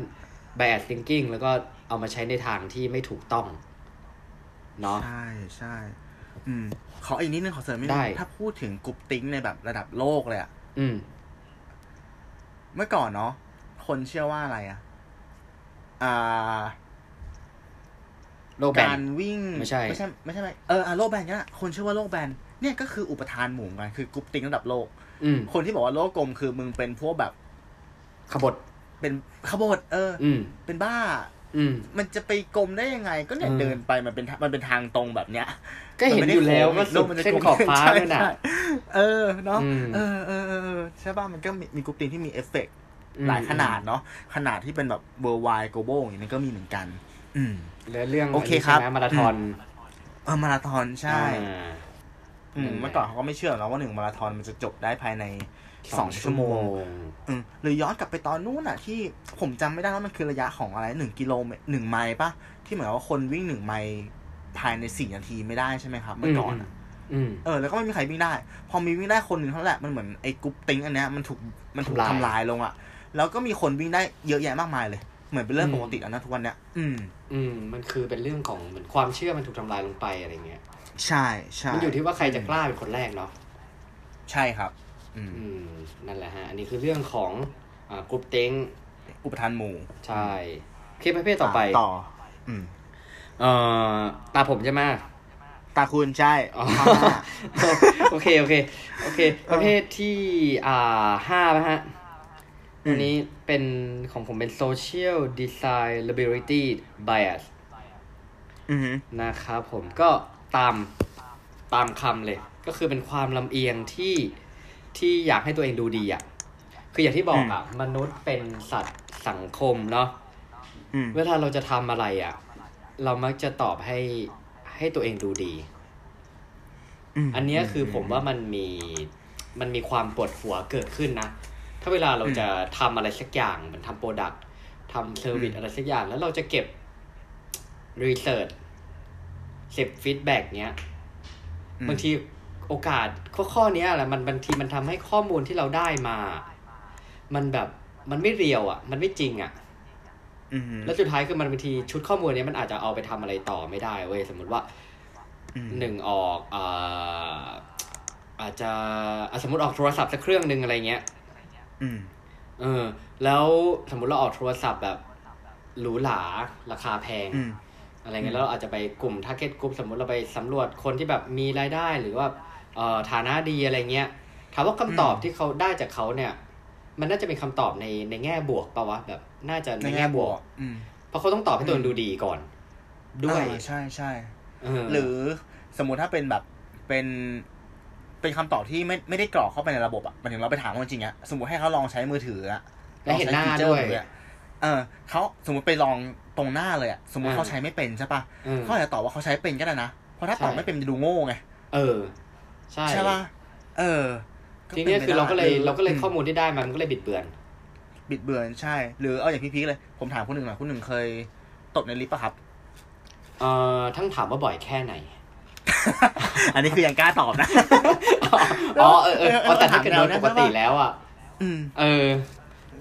bias thinking แล้วก็เอามาใช้ในทางที่ไม่ถูกต้องเนาะใช่ใช่ อืมขออีกนิดนึงขอเสริมนิดได้นึงถ้าพูดถึงกรุ๊ปติ้งในแบบระดับโลกเลยอะอืม เมื่อก่อนเนาะคนเชื่อว่าอะไรอะอ่า โลแบกาน รวิ่งไม่ใช่ ไม่ใช่ไม่ใช่ไม่เอออะโลกแบนเนี่ยคนชื่อว่าโลกแบนเนี่ยก็คืออุปทานหมู่กันคือ groupthink ระดับโลก อืมคนที่บอกว่าโลกกลมคือมึงเป็นพวกแบบขบฏเป็นขบฏเออออืม เป็นบ้า อืม มันจะไปกลมได้ยังไง ก็เนี่ยอืม เดินไปมันเป็นทางมันเป็นทางตรงแบบเนี้ย ก็เห็นอยู่แล้วว่าสุดโกมันจะเส้นกลมขอบฟ้าใช่ด้วยน่ะใช่เออเนาะอืมเออเออเออเออใช่ป่ะมันก็มีมี groupthink ที่มีเอฟเฟกต์อืมหลายขนาดเนาะขนาดที่เป็นแบบ worldwide global อย่างนี้มันก็มีเหมือนกัน อืมแล้วเรื่องโอเคนนี้ครับใช่ไหมมาราธอนเออมาราธอนใช่อ่าอืมนั่นแหละเมื่อก่อนเขาก็ไม่เชื่อหรอกว่าหนึ่งมาราธอนมันจะจบได้ภายในสองชั่วโมงอืมหรือย้อนกลับไปตอนนู้นอะ ที่ผมจำไม่ได้ว่ามันคือระยะของอะไรหนึ่งกิโลเมตรหนึ่งไมล์ปะที่เหมือนว่าคนวิ่งหนึ่งไมล์ ภายในสี่นาทีไม่ได้ใช่ไหมครับ เมื่อก่อนอะอืมเออแล้วก็ไม่มีใครวิ่งได้ พอมีวิ่งได้คนหนึ่งเท่านั้นแหละมันเหมือนไอ้ groupthink อันเนี้ยมันถูกมันถูกทำลายทำลายลงอะ แล้วก็มีคนวิ่งได้เยอะแยะมากมายเลยเหมือนเป็นเรื่องอืมปกติแล้วนะทุกวันเนี้ย อืม อืม มันคือเป็นเรื่องของเหมือนความเชื่อมันถูกทำลายลงไปอะไรเงี้ย ใช่ใช่มันอยู่ที่ว่าใครจะกล้าเป็นคนแรกเนาะ ใช่ครับ อืมอืมนั่นแหละฮะ อันนี้คือเรื่องของอ่ากรุ๊ปเต็งอุปทานหมู่ ใช่คลิปประเภทต่อไป ต่อ อืม เอ่อตาผมใช่ไหมตาคุณใช่อ๋อข้างหน้าโอเคโอเค โอเค ประเภทที่อ่าห้านะฮะอืมอันนี้เป็นของผมเป็น social desirability bias อือฮึนะครับผมก็ตามตามคำเลย ก็คือเป็นความลำเอียงที่ที่อยากให้ตัวเองดูดีอะ คืออย่างที่บอกอะ มนุษย์เป็นสัตว์สังคมเนาะอืมเวลาเราจะทำอะไรอะ เรามักจะตอบให้ให้ตัวเองดูดีมอันเนี้ยคือผมว่ามันมีมันมีความปวดหัวเกิดขึ้นนะ ถ้าเวลาเราจะทำอะไรสักอย่างเหมือนทำ product ทำ service อืมอะไรสักอย่าง แล้วเราจะเก็บ research เก็บ feedback เนี้ยอืมบางทีโอกาสข้อข้อเนี้ยแหละมันบางทีมันทำให้ข้อมูลที่เราได้มา มันแบบมันไม่ real อะ มันไม่จริงอะอือฮึ แล้วสุดท้ายคือมันบางทีชุดข้อมูลเนี้ยมันอาจจะเอาไปทำอะไรต่อไม่ได้เว้ยสมมติว่าอืมหนึ่งออกอ่าอาจจะอะสมมติออกโทรศัพท์สักเครื่องหนึ่งอะไรเงี้ยอืมเออ แล้วสมมุติเราออกโทรศัพท์แบบหรูหราราคาแพงอืมอะไรเงี้ยแล้วเราอาจจะไปกลุ่ม t a r g e t group สมมุติเราไปสำรวจคนที่แบบมีรายได้หรือว่าเอ่อฐานะดีอะไรเงี้ย ถามว่าคำตอบอืมที่เขาได้จากเขาเนี่ย มันน่าจะเป็นคำตอบในในแง่บวกปะวะแบบน่าจะในแง่บวกอืมเพราะเขาต้องตอบให้ตัวเองดูดีก่อน ด้วยอ่าใช่ใช่เออหรือสมมุติถ้าเป็นแบบเป็นเป็นคำตอบที่ไม่ไม่ได้กรอกเข้าไปในระบบอะหมันถึงเราไปถามเขาจริงๆอะสมมติให้เขาลองใช้มือถืออะแล้วเห็นหน้าลองใช้ด้วยฟีเจอร์มืออะเออเขาสมมติไปลองตรงหน้าเลยอะสมมติอ่าเขาใช้ไม่เป็นใช่ปะเออเขาอาจจะตอบว่าเขาใช้เป็นก็ได้นะเพราะถ้าตอบใช่ไม่เป็นมันจะดูโง่ไงเออ ใช่ใช่ปะเออ ทีเนี้ยป็คือเราก็เลยหเราก็เลยมข้อมูลที่ได้มามันก็เลยบิดเบือน บิดเบือนใช่ หรือเอาอย่างพี่พีคเลย ผมถามคุณหนึ่งหน่อยคุณหนึ่งเคยตดในลิฟต์ปะครับ เอ่อทั้งถามว่าบ่อยแค่ไหน อันนี้คือยังกล้าตอบนะ อ๋อเออเอออ๋อแต่ถ้าเกิดโดยถามแนวนั้นปกติใช่ปะแล้วอะอืมเออ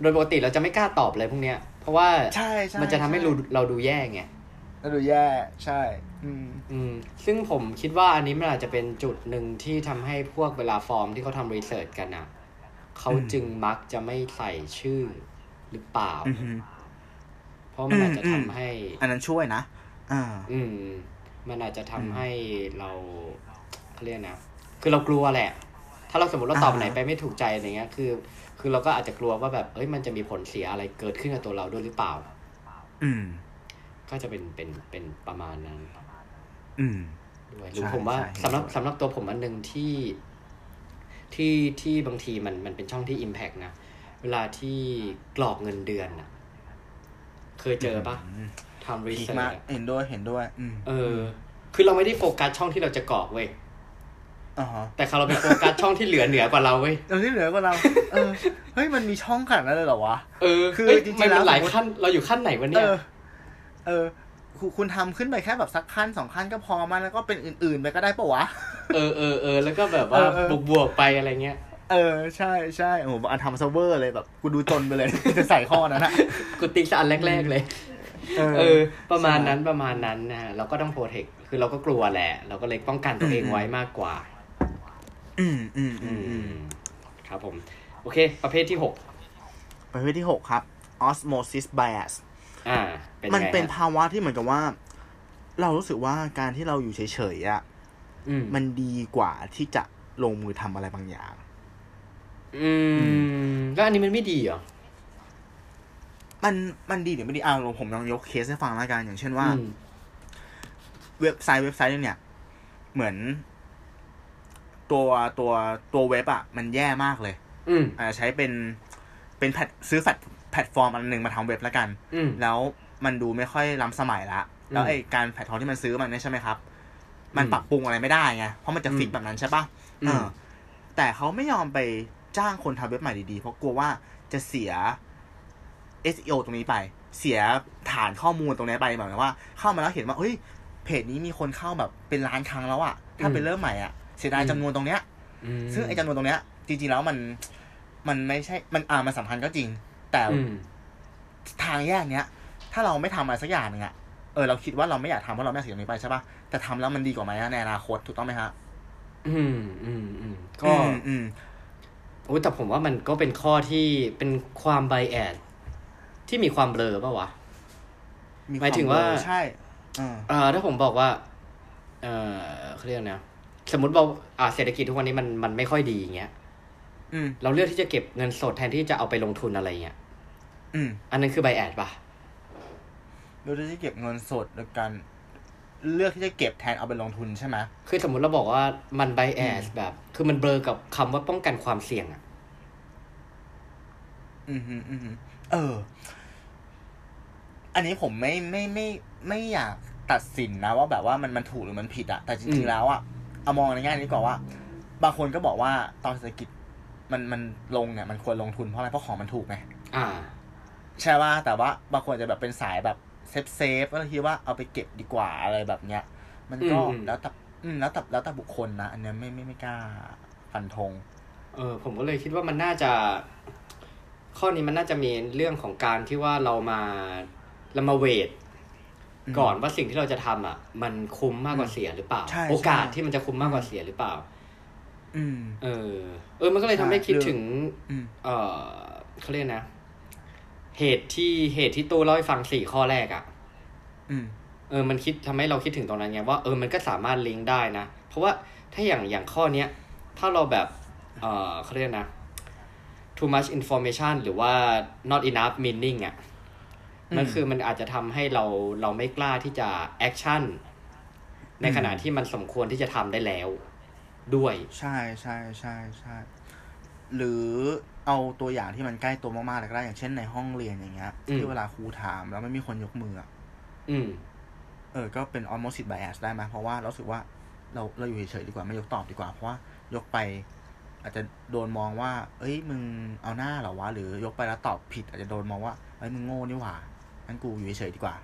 โดยปกติเราจะไม่กล้าตอบเลยพวกเนี้ย เพราะว่าใช่ใช่มันจะทำให้เราช่เราดูแย่ไงเราดูแย่ใช่ อืมอืมซึ่งผมคิดว่าอันนี้มันอาจจะเป็นจุดหนึ่งที่ทำให้พวกเวลาฟอร์มที่เขาทำ research กันอะเขาอืมจึงมักจะไม่ใส่ชื่อหรือเปล่าอือฮึเพราะมันอาจจะอืมทำอืมให้ อันนั้นช่วยนะอ่าอืม มันอาจจะทำอืมให้เราเขาเรียกนะ คือเรากลัวแหละ ถ้าเราสมมติเราตอบอ่าไหนไปไม่ถูกใจอะไรเงี้ย คือ คือเราก็อาจจะกลัวว่าแบบ เอ้ย มันจะมีผลเสียอะไรเกิดขึ้นกับตัวเราด้วยหรือเปล่า อืม ก็จะเป็น เป็น เป็นประมาณนั้นอืม ด้วยหรือใช่ผมว่าใช่สำหรับสำหรับตัวผมอันหนึ่งที่ที่ที่บางทีมันมันเป็นช่องที่ Impact นะ เวลาที่กรอกเงินเดือนอะเคยเจอปะมทำรีพีคเสิร์มากชเห็นด้วยเห็นด้วยอืมเออ คือเราไม่ได้โฟกัสช่องที่เราจะกรอกเว้ยอ่าฮะแต่เราไปโฟกัสช่องที่เหลือเหนือกว่าเราเว้ยเราที่เหลือกว่าเรา เออ เฮ้ยมันมีช่องขนาดนั้นเลยเหรอวะ เออ คือเอ้ยจริงๆมันแล้วหลายสมมุติขั้นเราอยู่ขั้นไหนวะเอเนี่ยอเออ คุณคุณทำขึ้นไปแค่แบบสักขั้นสองขั้นก็พอมาแล้วก็เป็นอื่นๆไปก็ได้ปะวะ เออเออเออแล้วก็แบบว่าเออเออบวกบวกๆไปอะไรเงี้ย เออใช่ใช่โอ้โหอันทำเซิร์ฟเวอร์เลยแบบกูดูจนไปเลยจะใส่ข้อนั้นอะกูติ๊กซะอันแรกๆเลยเออเออ ประมาณนั้นประมาณนั้นนะฮะเราก็ต้องโปรเทคคือเราก็กลัวแหละ เราก็เลยป้องกันตัวเองอืมไว้มากกว่า อืมอืมอือืมอืมมครับผม โอเค ประเภทที่หกประเภทที่หกครับ osmosis bias อ่าเป็นมันไงเป็นฮะภาวะที่เหมือนกับว่า เรารู้สึกว่าการที่เราอยู่เฉยๆอะอืมมันดีกว่าที่จะลงมือทำอะไรบางอย่าง อืม แล้วอันนี้มันไม่ดีเหรอ มันมันดีหรือไม่ดีอ่าผมลองยกเคสให้ฟังแล้วกันอย่างเช่นว่าอืมเว็บไซต์เว็บไซต์นึงเนี่ย เหมือน ตัวตัวตัวเว็บอะ มันแย่มากเลย อืมอาจจะใช้เป็นเป็นแพลตซื้อแพลตแพ ลตฟอร์มอันหนึ่งมาทำเว็บแล้วกันอืมแล้วมันดูไม่ค่อยล้ำสมัยละ แล้วอืมไอ้การแพลตฟอร์มที่มันซื้อมันเนี่ยใช่ไหมครับ มันอืมปรับปรุงอะไรไม่ได้ไง เพราะมันจะฟิกอืมแบบนั้นใช่ปะอืมเออแต่เขาไม่ยอมไปจ้างคนทำเว็บใหม่ดีๆ เพราะกลัวว่าจะเสีย SEO ตรงนี้ไป เสียฐานข้อมูลตรงนี้ไปแบบว่า เข้ามาแล้วเห็นว่าเฮ้ย เพจนี้มีคนเข้าแบบเป็นล้านครั้งแล้วอะถ้าอืมไปเริ่มใหม่อะเสียดายจำนวนตรงเนี้ยอืมซึ่งไอ้จำนวนตรงเนี้ย จริงๆแล้วมันมันไม่ใช่ มันอ่ามันสำคัญก็จริง แต่อืมทางแยกเนี้ย ถ้าเราไม่ทำอะไรสักอย่างหนึ่งอะเออเราคิดว่าเราไม่อยากทำเพราะเราไม่อยากเสียตรงนี้ไปใช่ปะแต่ทำแล้วมันดีกว่าไหมอะในอนาคตถูกต้องไหมฮะอืมอืมอืมก็อืมอืมโอ้แต่ผมว่ามันก็เป็นข้อที่เป็นความไบแอดที่มีความเบลอป่าวะหมายถึงว่าคเบลอใช่เออเอ่าถ้าผมบอกว่า เออเขาเรียกนะสมมติว่าอ่าเศรษฐกิจทุกวันนี้มันมันไม่ค่อยดีอย่างเงี้ยอืม เราเลือกที่จะเก็บเงินสดแทนที่จะเอาไปลงทุนอะไรเงี้ยอืมอันนั้นคือไบแอดป่ะเราจะเก็บเงินสดโดยการเลือกที่จะเก็บแทนเอาไปลงทุนใช่ไหมคือสมมติเราบอกว่ามันไบแอดแบบ คือมันเบลอกับคำว่าป้องกันความเสี่ยงอะอืมฮึอืมฮึเออ อันนี้ผมไม่ไม่ไม่ไม่อยากตัดสินนะว่าแบบว่ามันมันถูกหรือมันผิดอะแต่จริงๆแล้วอะเอามองในแง่นี้ก่อนว่า บางคนก็บอกว่าตอนเศรษฐกิจ มันมันลงเนี่ยมันควรลงทุนเพราะอะไรเพราะของมันถูกไงอ่า ใช่ว่าแต่ว่าบางคนจะแบบเป็นสายแบบsafe safe ก็คิดว่าเอาไปเก็บดีกว่าอะไรแบบเนี้ย มันก็อืมแล้วแต่อืมแล้วแต่แล้วแต่บุคคลนะอันเนี้ยไม่ไม่ไม่กล้าฟันธงเออผมก็เลยคิดว่ามันน่าจะ ข้อนี้มันน่าจะมีเรื่องของการที่ว่าเรามาเรามา weight อืมก่อนว่าสิ่งที่เราจะทำอะ มันคุ้มมากกว่าเสียหรือเปล่าใช่โอกาสใช่ที่มันจะคุ้มมากกว่าเสียหรือเปล่าอืม เออ เออ มันก็เลยทำให้ใช่คิดเรื่องถึงอืมเออเขาเรียกนะ เหตุที่เหตุที่ตู้เล่าให้ฟังสี่ข้อแรกอะอืมเออ มันคิดทำให้เราคิดถึงตรงนั้นไงว่าเออ มันก็สามารถลิงก์ได้นะ เพราะว่าถ้าอย่างอย่างข้อเนี้ย ถ้าเราแบบ เออเขาเรียกนะ too much information หรือว่า not enough meaning อะมันอืมคือมันอาจจะทำให้เราเราไม่กล้าที่จะ action ในขณะที่มันสมควรที่จะทำได้แล้ว ด้วย ใช่ใช่ใช่ใช่หรือเอาตัวอย่างที่มันใกล้ตัวมากๆเลยก็ได้อย่างเช่นในห้องเรียนอย่างเงี้ยอืมที่เวลาครูถามแล้วไม่มีคนยกมืออะอืมเออ ก็เป็น almost bias ได้ไหมเพราะว่าเราสึกว่าเราเราอยู่เฉยๆดีกว่าไม่ยกตอบดีกว่าเพราะว่ายกไป อาจจะโดนมองว่า เอ้ยมึงเอาหน้าเหรอวะหรือยกไปแล้วตอบผิด อาจจะโดนมองว่าเอ้ยมึงโง่นี่หว่างั้นกูอยู่เฉยๆดีกว่า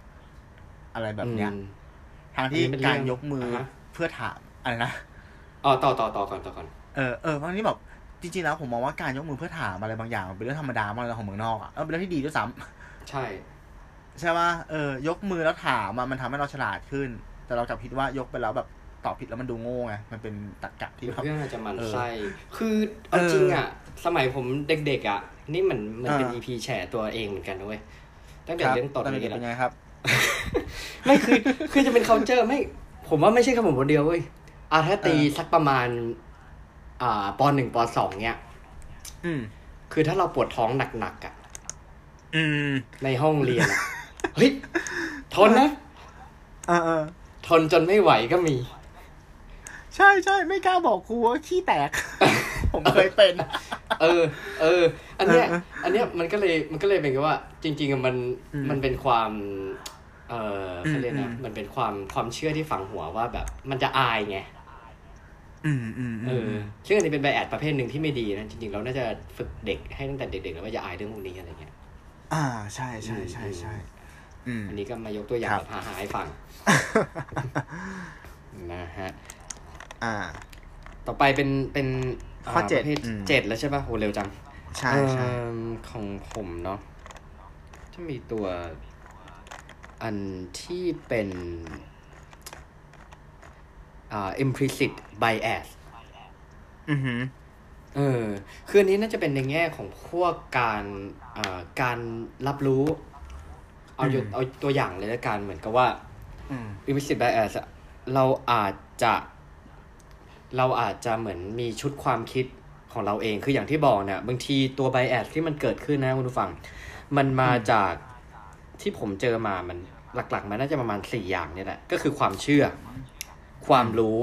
อะไรแบบเนี้ยอืมทางที่อันนี้เป็นเรื่กาองรยกมืออาฮะเพื่อถามอะไรนะ อ๋อต่อต่อต่อก่อนต่อก่อนเออเออบางทีแบบจริงๆแล้วผมมองว่าการยกมือเพื่อถามอะไรบางอย่างมันเป็นเรื่องธรรมดามากเลยของเมืองนอกอะแล้วเป็นเรื่องที่ดีด้วยซ้ำใช่ ใช่ป่ะเออยกมือแล้วถามอะมันทำให้เราฉลาดขึ้น แต่เรากลับคิดว่ายกไปแล้วแบบตอบผิดแล้วมันดูโง่ไงมันเป็นตรรกะที่แบบเรื่องอาจจะหมันเออไส้คือเอาเออจริงอะ สมัยผมเด็กๆอะ นี่มันมันเป็นอ่า EP แฉตัวเองเหมือนกันนะเว้ยตั้งแต่ครับเรื่องตดตอนเลยเด็กๆแล้เป็นวไงครับไม่คือคือจะเป็น culture ไม่ ผมว่าไม่ใช่แค่ผมคนเดียวเว้ย อะถ้าตีเออสักประมาณ อ่าปหนึ่งปสองเนี้ยอืมคือถ้าเราปวดท้องหนักๆอะอืมในห้องเรียนอะเฮ้ยทนนะเออเออทนจนไม่ไหวก็มี ใช่ใช่ไม่กล้าบอกครูว่าขี้แตก ผมเคยเป็น เออ เออ อันเนี้ยเอออันเนี้ยมันก็เลยมันก็เลยเป็นกับว่า จริงๆอะมันอืมมันเป็นความ เออเขาเรียกอืนะมอืมมันเป็นความความเชื่อที่ฝังหัวว่าแบบ มันจะอายไงอืมอืม เออือมซึ่งอันนี้เป็นไบแอดประเภทหนึ่งที่ไม่ดีนะจริงๆเราน่าจะฝึกเด็กให้ตั้งแต่เด็กๆแล้วว่าอย่าอายเรื่องพวกนี้อะไรเงี้ย อ่าใช่ใช่ใช่ใช่อืมอันนี้ก็มายกตัวอย่างครับแบบหาๆให้ฟังนะฮะอ่า ต่อไปเป็นเป็นข้อเจ็ดประภทอืมเจ็ดแล้วใช่ป่ะโหเร็วจัง ใช่ใช่เอิ่มของผมเนาะจะมีตัวอันที่เป็น อ่า implicit bias อือหือเออคืออันนี้น่าจะเป็นในแง่ของพวกการอ่าการรับรู้ เอายกเอาตัวอย่างเลยละกันเหมือนกับว่าอืม implicit bias อะเราอาจจะ เราอาจจะเหมือนมีชุดความคิดของเราเองคืออย่างที่บอกเนี่ยบางทีตัว bias ที่มันเกิดขึ้นนะคุณผู้ฟัง มันมาจากที่ผมเจอมามันหลักๆ มันน่าจะประมาณสี่อย่างเนี่ยแหละ ก็คือความเชื่อ ความรู้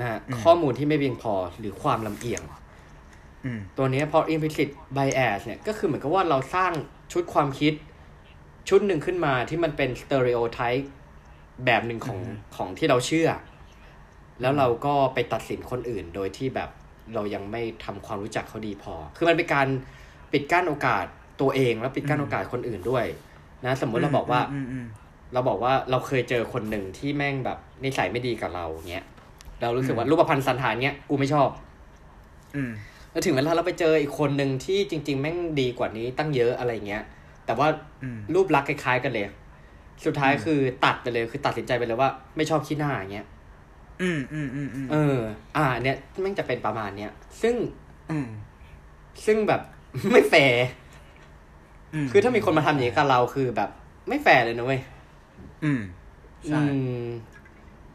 นะฮะอืมข้อมูลที่ไม่เพียงพอหรือความลำเอียงอืมตัวเนี้ยพอ implicit bias เนี่ยก็คือเหมือนกับว่าเราสร้างชุดความคิดชุดหนึ่งขึ้นมาที่มันเป็น stereotype แบบหนึ่งของอืมของที่เราเชื่อ แล้วเราก็ไปตัดสินคนอื่นโดยที่แบบเรายังไม่ทำความรู้จักเขาดีพอ คือมันเป็นการปิดกั้นโอกาสตัวเอง แล้วปิดกั้นโอกาสคนอื่นด้วย นะ สมมติเราบอกว่าอืมอืม เราบอกว่าเราเคยเจอคนหนึ่งที่แม่งแบบนิสัยไม่ดีกับเราเงี้ยเรารู้สึกว่ารูปพันธ์สันฐานเงี้ยกูไม่ชอบ อืมแล้วถึงเวลาเราไปเจออีกคนหนึ่งที่จริง ๆ แม่งดีกว่านี้ตั้งเยอะอะไรเงี้ย แต่ว่าอืมรูปลักษณ์คล้ายๆกันเลย สุดท้ายอืมคือตัดไปเลย คือตัดสินใจไปเลยว่า ไม่ชอบขี้หน้าอย่างเงี้ยอืมอืมอืมอืมเออ อ่า เนี่ยแม่งจะเป็นประมาณเนี้ยซึ่ง อืมซึ่งแบบไม่แฟร์มคือถ้ามีคนมาทำอย่างนี้กับเราคือแบบ ไม่แฟร์เลยนะเว้ย อืมใช่อืม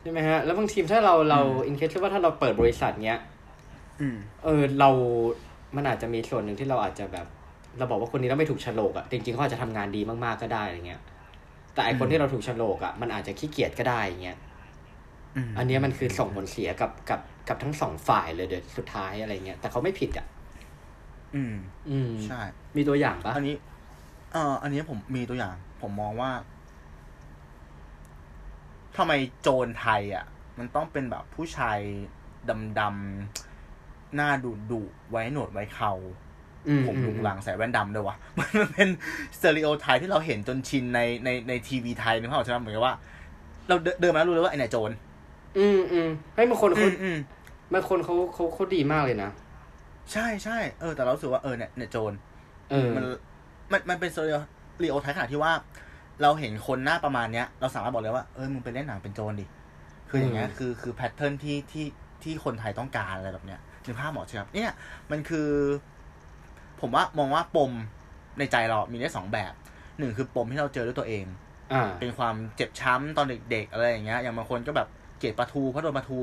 ใช่ไหมฮะ แล้วบางทีถ้าเราเราอืมอินเคสว่าถ้าเราเปิดบริษัทเนี้ยอืมเออเรา มันอาจจะมีส่วนหนึ่งที่เราอาจจะแบบ เราบอกว่าคนนี้เราไม่ถูกโฉลกอะจริงๆเขาอาจจะทำงานดีมากๆก็ได้อะไรเงี้ย แต่ไอคนอืมที่เราถูกโฉลกอะมันอาจจะขี้เกียจก็ได้อย่างเงี้ยอืมอันเนี้ยมันคือส่งผลเสียกับกับกับทั้งสองฝ่ายเลยเดยสุดท้ายอะไรเงี้ยแต่เขาไม่ผิดอะอืม อืมใช่ มีตัวอย่างปะอันนี้เอ่ออันนี้ผมมีตัวอย่าง ผมมองว่า ทำไมโจรไทยอะ มันต้องเป็นแบบผู้ชายดำๆหน้าดุดุๆไว้หนวดไว้เขาอืผมลุงลังใส่แว่นดำด้วยวะมันเป็นสเตอริโอไทป์ที่เราเห็นจนชินในในในทีวีไทยนึกภาพออกใช่ไหมเหมือนกับว่า เราเดินเดินมาแล้วรู้เลยว่าไอ้เนี่ยโจรอืมอืมให้บางคนอืเขามอืมบางคนเขาเขาเขาดีมากเลยนะ ใช่ใช่เออแต่เรารู้สึกว่าเออเนี่ยเนี่ยโจรเออมันมันมันเป็นสเตอริโอไทป์ขนาดที่ว่า เราเห็นคนหน้าประมาณเนี้ย เราสามารถบอกเลยว่าเออมึงไปเล่นหนังเป็นโจรดิ คืออย่างเงี้ยอืมคือคือแพทเทิร์นที่ที่ที่คนไทยต้องการอะไรแบบเนี้ยนึกภาพหมอใช่ครับเนี่ยมันคือ ผมว่ามองว่าปมในใจเรามีได้สองแบบหนึ่งคือปมที่เราเจอด้วยตัวเองอ่าเป็นความเจ็บช้ำตอนเด็กๆอะไรอย่างเงี้ย อย่างบางคนก็แบบเกลียดปลาทูเพราะโดนปลาทู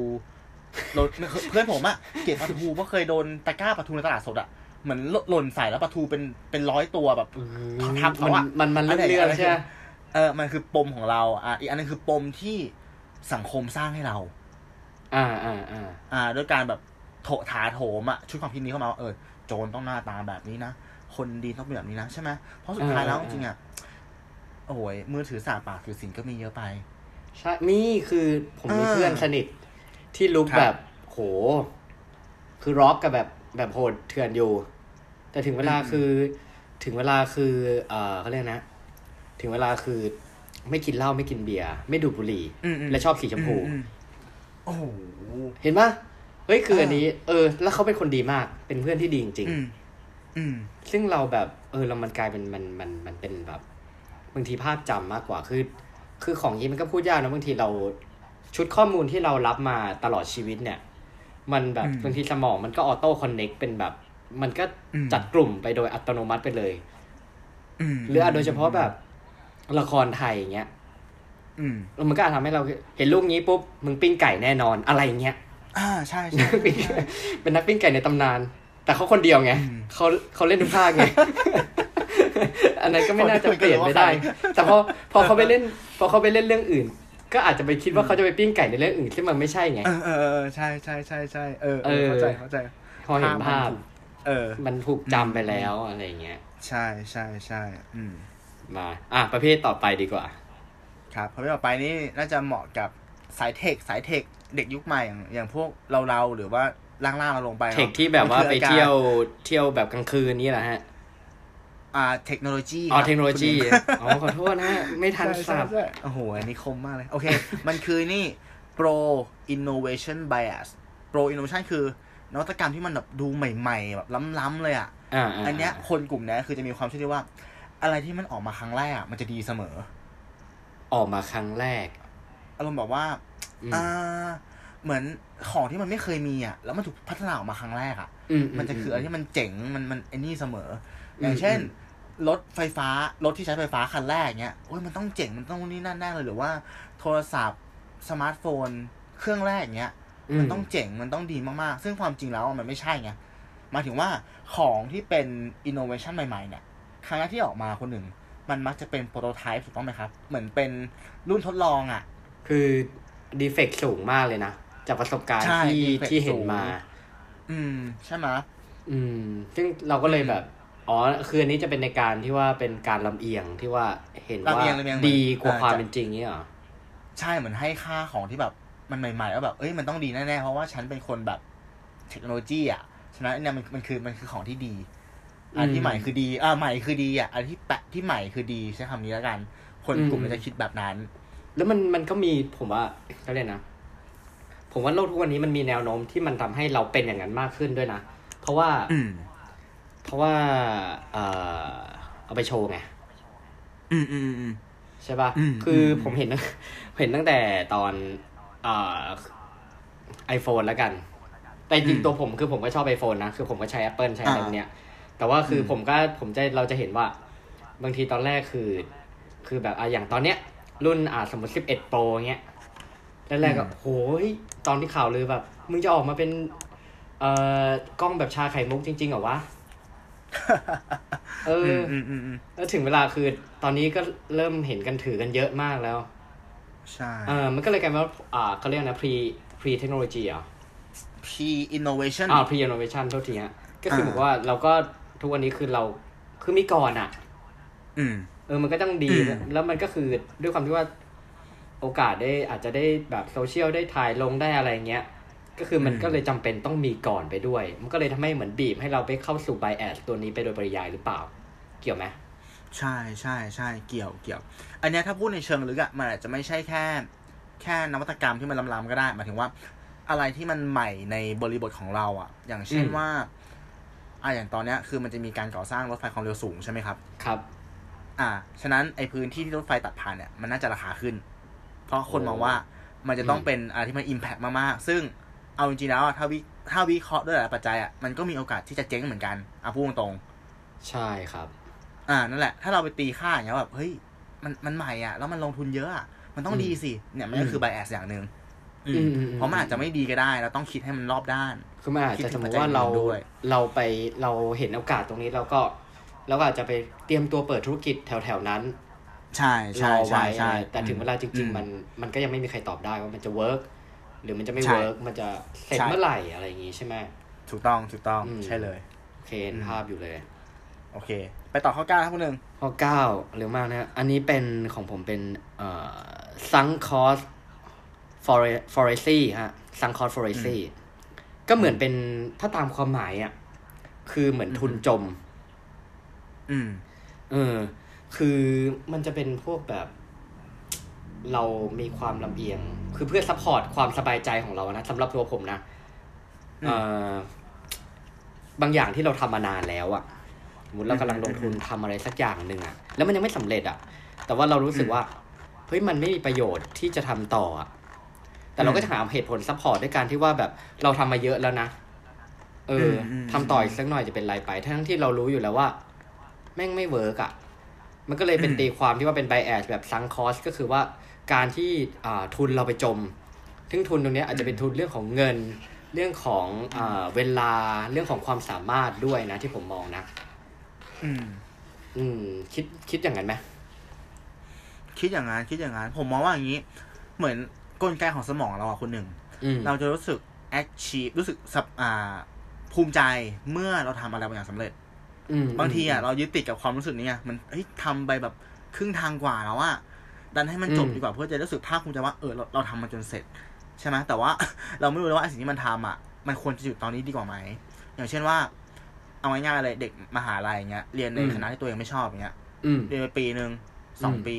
โดนเพื่อนผมอะเกลียดปลาทูเพราะเคยโดนตะกร้าปลาทูในตลาดสดอะเหมือนหล่นใส่แล้วปลาทูเป็นเป็นร้อยตัวแบบทับเขาอะมันมันอัเรื่นไหนองอะไรๆใช่ไหม เออมันคือปมของเราอะอีกอันนึงคือปมที่สังคมสร้างให้เรา อ่าอ่าอ่าอ่าด้วยการแบบโถถาโถมอะชุดความคิดนี้เข้ามาว่าเออโจรต้องหน้าตาแบบนี้นะคนดีต้องเป็นแบบนี้นะใช่ไหมเพราะสุดท้ายแล้วจริงๆอะโอ้ยมือถือสาปากถือสินก็มีเยอะไปใช่มีคือผมมีอ่าเพื่อนสนิท ที่ลุกครับแบบโห คือร็อกกับแบบแบบโหดเถื่อนอยู่ แต่ถึงเวลาอืมคือถึงเวลาคือ เอ่อเขาเรียกนะ ถึงเวลาคือ ไม่กินเหล้าไม่กินเบียร์ไม่ดูดบุหรี่อืมอืมและชอบสีชมพูอือืโอ้โหเห็นปะเฮ้ยคือเอออัอันนี้ เออ แล้วเขาเป็นคนดีมาก เป็นเพื่อนที่ดีจริงอืมอืมๆซึ่งเราแบบ เออเรามันกลายเป็นมันมันมันเป็นแบบบางทีภาพจำมากกว่าคือคือของนี้มันก็พูดยากนะบางทีเราชุดข้อมูลที่เรารับมาตลอดชีวิตเนี่ย มันแบบอืมบางทีสมองมันก็ auto connect เป็นแบบ มันก็อืมจัดกลุ่มไปโดยอัตโนมัติไปเลยอืมหรืออาจโดยเฉพาะแบบ ละครไทยอย่างเงี้ยอืมแล้วมันก็อาจทำให้เราเห็น look นี้ปุ๊บมึงปิ้งไก่แน่นอนอะไรเงี้ยอ่าใช่ใช่เป็นนักปิ้งไก่ในตำนาน แต่เขาคนเดียวไงอืมเขาเขาเล่นทุกภาคไงอันนั้นก็ไม่น่าจะเปลี่ยนไม่ได้ แต่พอพอเขาไปเล่น พอเขาไปเล่นเรื่องอื่น ก็อาจจะไปคิดว่าเขาจะไปปิ้งไก่ในเรื่องอื่นที่มันไม่ใช่ไง เออเออเออใช่ใช่ใช่ใช่เออเออเออเข้าใจเข้าใจพอเห็นภาพมันถูกเออ มันถูกจำไปแล้วอะไรเงี้ย ใช่ใช่ใช่อืม มาอะประเภทต่อไปดีกว่า ครับเพราะต่อไปนี่น่าจะเหมาะกับสายเทคสายเทคเด็กยุคใหม่อย่างอย่างพวกเราเราๆหรือว่าล่างๆเราลงไปเทคที่แบบว่ามันไปคือรเที่ยวเที่ยวแบบกลางคืนนี่แหละฮะ อ่าเทคโนโลยีอ๋อรับเทคโนโลยีคุณอ๋อขอโทษนะฮะไม่ทันใช่ใช่สับใช่โอ้โหอันนี้คมมากเลย โอเค มันคือนี่ pro innovation bias pro innovation คือนวัตกรรมที่มันแบบดูใหม่ ๆ แบบล้ำๆเลยอะอ่าอันเนี้ยคนกลุ่มเนี้ยคือจะมีความเชื่อที่ว่า อะไรที่มันออกมาครั้งแรกอะมันจะดีเสมอ ออกมาครั้งแรก อารมณ์แบบว่า อืม อ่า เหมือนของที่มันไม่เคยมีอะ แล้วมันถูกพัฒนาออกมาครั้งแรกอะ อืมันจะคืออะไรที่มันเจ๋ง มันมันไอ้นี่เสมออืมอย่างเช่นอืมรถไฟฟ้ารถที่ใช้ไฟฟ้าคันแรกเนี้ยโอ้ยมันต้องเจ๋งมันต้องนี่นั่นแน่เลยหรือว่าโทรศัพท์สมาร์ทโฟน เครื่องแรกเนี้ย มันต้องเจ๋งมันต้องดีมากๆ ซึ่งความจริงแล้วมันไม่ใช่ไงหมายถึงว่าของที่เป็นอินโนเวชันใหม่ๆเนี่ย ครั้งแรกที่ออกมาคนหนึ่ง มันมักจะเป็นโปรโตไทป์ถูกต้องไหมครับ เหมือนเป็นรุ่นทดลองอะ คือดีเฟกสูงมากเลยนะ จากประสบการณ์ใช่ที่ defect ที่เห็สูนงมา อืม ใช่ไหมอืม ซึ่งเราก็เลยอืมแบบ อ๋อ คืออันนี้จะเป็นในการที่ว่าเป็นการลำเอียงที่ว่าเห็นว่าลำเอียงลำเอียงเหมือนดีกว่าเอ่อความจะเป็นจริงนี่เหรอ ใช่เหมือนให้ค่าของที่แบบมันใหม่ๆแล้วแบบ เอ้ย มันต้องดีแน่ๆ เพราะว่าฉันเป็นคนแบบเทคโนโลยีอะ ฉะนั้นเนี่ยมันมันคือมันคือของที่ดี อันที่อืมใหม่คือดีอ่าใหม่คือดีอะอันที่แปะที่ใหม่คือดีใช้คำนี้แล้วกัน คนอืมกลุ่มมันจะคิดแบบนั้น แล้วมันมันก็มีผมว่าเขาเรียกนะผมว่าโลกทุกวันนี้มันมีแนวโน้มที่มันทำให้เราเป็นอย่างนั้นมากขึ้นด้วยนะ เพราะว่าอืมเพราะว่า เออเอาไปโชว์ไงอืมอืมอืมใช่ป่ะอืมคืออมผมเห็นเห็นตั้งแต่ตอนไอโฟนแล้วกัน แต่จริงๆตัวผมคือผมก็ชอบ iPhone นะ คือผมก็ใช้ Apple ใช้อะไรพวกเนี้ย แต่ว่าคืออมผมก็ผมจะเราจะเห็นว่า บางทีตอนแรกคือ คือแบบอะอย่างตอนเนี้ย รุ่นอ่าสมมติ11 Pro เงี้ยแรกๆก็โหยตอนที่ข่าวเลยแบบ มึงจะออกมาเป็น เอ่อกล้องแบบชาไข่มุกจริงๆเหรอวะเอออืมอืมอืมแล้วถึงเวลาคือตอนนี้ก็เริ่มเห็นกันถือกันเยอะมากแล้ว ใช่เออมันก็เลยกลายเป็นว่าอ่าเขาเรียกนะ pre pre technology อะ P innovation อ่า pre innovation โทษทีฮะก็คืออ่าบอกว่าเราก็ ทุกวันนี้คือเราคือมีก่อนอะ อืม เออมันก็ต้องดีอืมแล้วมันก็คือด้วยความที่ว่าโอกาสได้อาจจะได้แบบโซเชียลได้ถ่ายลงได้อะไรเงี้ย ก็คือมันก็เลยจำเป็นต้องมีก่อนไปด้วย มันก็เลยทำให้เหมือนบีบให้เราไปเข้าสู่ bias ตัวนี้ไปโดยปริยายหรือเปล่า เกี่ยวไหมใช่ใช่ใช่เกี่ยวเกี่ยว อันเนี้ยถ้าพูดในเชิงลึกอะมันอาจจะไม่ใช่แค่ แค่นวัตกรรมที่มันล้ำๆก็ได้หมายถึงว่า อะไรที่มันใหม่ในบริบทของเราอะอย่างเช่นอืมว่า อ่าอย่างตอนเนี้ยคือมันจะมีการก่อสร้างรถไฟความเร็วสูงใช่ไหมครับ ครับ อ่า ฉะนั้นไอพื้นที่ที่รถไฟตัดผ่านเนี่ยมันน่าจะราคาขึ้น เพราะคนโอ้มองว่ามันจะต้องอืมเป็นอะไรที่มันอิมแพ t มากๆ ซึ่งเอาจริงๆแล้วอะถ้าวิถ้าวิเคราะห์ด้วยหลายปัจจัยอะมันก็มีโอกาสที่จะเจ๊งเหมือนกันอะพูดตรงๆใช่ครับ อ่านั่นแหละ ถ้าเราไปตีค่าอย่างเงี้ยแบบเฮ้ยมันมันใหม่อะแล้วมันลงทุนเยอะอะมันต้องอืมดีสิเนี่ยมันก็คือมไบแอสอย่างหนึ่งอือืมมอืม เพราะมันอาจจะไม่ดีก็ได้เราต้องคิดให้มันรอบด้านคือมันอาจคิดจะถึสงมมปัจติจัยว่าเราอื่นด้วยเราไปเราเห็นโอกาสตรงนี้เราก็เราก็อาจจะไปเตรียมตัวเปิดธุรกิจแถวๆนั้น ใช่รใช่อใช่ไว้ใช่แต่ถึงเวลาจริงอืๆมันมันก็ยังไม่มีใครตอบได้ว่ามันจะเวิร์กหรือมันจะไม่ใช่เวิร์กมันจะเสร็จใช่เมื่อไหร่อะไรอย่างงี้ใช่ไหมถูกต้องถูกต้องอืมใช่เลยโอเคเห็นภาพอยู่เลย โอเค ไปต่อข้อเก้าครับคุณหนึ่งข้อเก้าเร็วมากนะอันนี้เป็นของผมเป็นเอ่อซังคอส ฟอเรฟอเรซี่ฮะซังคอสฟอเรซี่ก็เหมือนเป็นถ้าตามความหมายอะ คือเหมือนทุนจม อืม เออ คือมันจะเป็นพวกแบบ เรามีความลำเอียง คือเพื่อ support ความสบายใจของเรานะสำหรับตัวผมนะอืมเออบางอย่างที่เราทำมานานแล้วอะสมมติเรากำลังลงทุนทำอะไรสักอย่างหนึ่งอะแล้วมันยังไม่สำเร็จอะแต่ว่าเรารู้สึกว่า เฮ้ย มันไม่มีประโยชน์ที่จะทำต่ออะ แต่เราก็จะหาเหตุผล support ด้วยการที่ว่าแบบเราทำมาเยอะแล้วนะ เอออืมทำต่ออีกสักหน่อยจะเป็นไรไป ทั้งที่เรารู้อยู่แล้วว่า แม่งไม่ work อะ มันก็เลยเป็นอืมตีความที่ว่าเป็น bias แบบ sunk cost ก็คือว่าการที่อ่าทุนเราไปจม ซึ่งทุนตรงเนี้ยอาจจะเป็นทุนเรื่องของเงิน เรื่องของอ่าเวลา เรื่องของความสามารถด้วยนะที่ผมมองนะ อืม อืม คิดคิดอย่างนั้นไหมคิดอย่างนั้นคิดอย่างนั้นผมมองว่าอย่างนี้ เหมือน กลไกของสมองเราอะคุณหนึ่งอืมเราจะรู้สึก achieve รู้สึกสับอ่าภูมิใจเมื่อเราทำอะไรบางอย่างสำเร็จอืมบางทีอะเรายึดติดกับความรู้สึกนี้ไงมันเฮ้ยทำไปแบบครึ่งทางกว่าแล้วอะดันให้มันจบอืมดีกว่าเพื่อจะรู้สึกภาคภูมิใจว่าเออเราเราทำมันจนเสร็จ ใช่ไหมแต่ว่าเราไม่รู้เลยว่าไอ้สิ่งที่มันทำอะ มันควรจะหยุดตอนนี้ดีกว่าไหมอย่างเช่นว่า เอาง่ายๆเลยเด็กมหาลัยอย่างเงี้ยเรียนในคณะที่ตัวเองไม่ชอบอย่างเงี้ยอืมเรียนไปปีหนึ่งสองอืมปี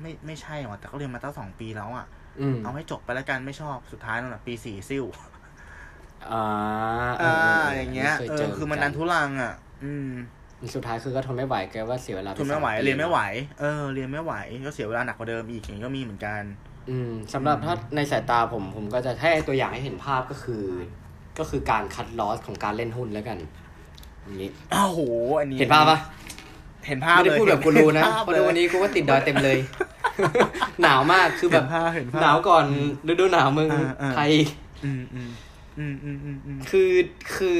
ไม่ไม่ใช่หรอกแต่ก็เรียนมาตั้งสองปีแล้วอะอืม เอาให้จบไปแล้วกันไม่ชอบสุดท้ายนั่นแหละปีสี่ซิ่วอ่าอ่าอย่างเงี้ยคเอจอคือมันดันทุลังอะ อืมสุดท้ายคือก็ทนไม่ไหวแกว่าเสียเวลาปทนไม่ไหวสองปีเรียนไม่ไหวเออเรียนไม่ไหวก็เสียเวลาหนักกว่าเดิมอีกอย่างนี้ก็มีเหมือนกัน อืมสำหรับถ้าในสายตาผมผมก็จะให้ตัวอย่างให้เห็นภาพก็คือ ก็คือการคัดลอสของการเล่นหุ้นแล้วกันอย่างนี้อ้าวโหอันนี้เห็นภาพปะ เห็นภาพไม่เลยได้พูดแบบกูรู้นะเห็ภาพเพราะเลยวันนี้กูก็ติดดอยเต็มเลย หนาวมากคือแบเห็บนภาพเห็นภาพหนาวก่อนฤดูหนาวมึงอ่าอ่าไทยอืมอืมอืมอืมอืมอืมคือคือ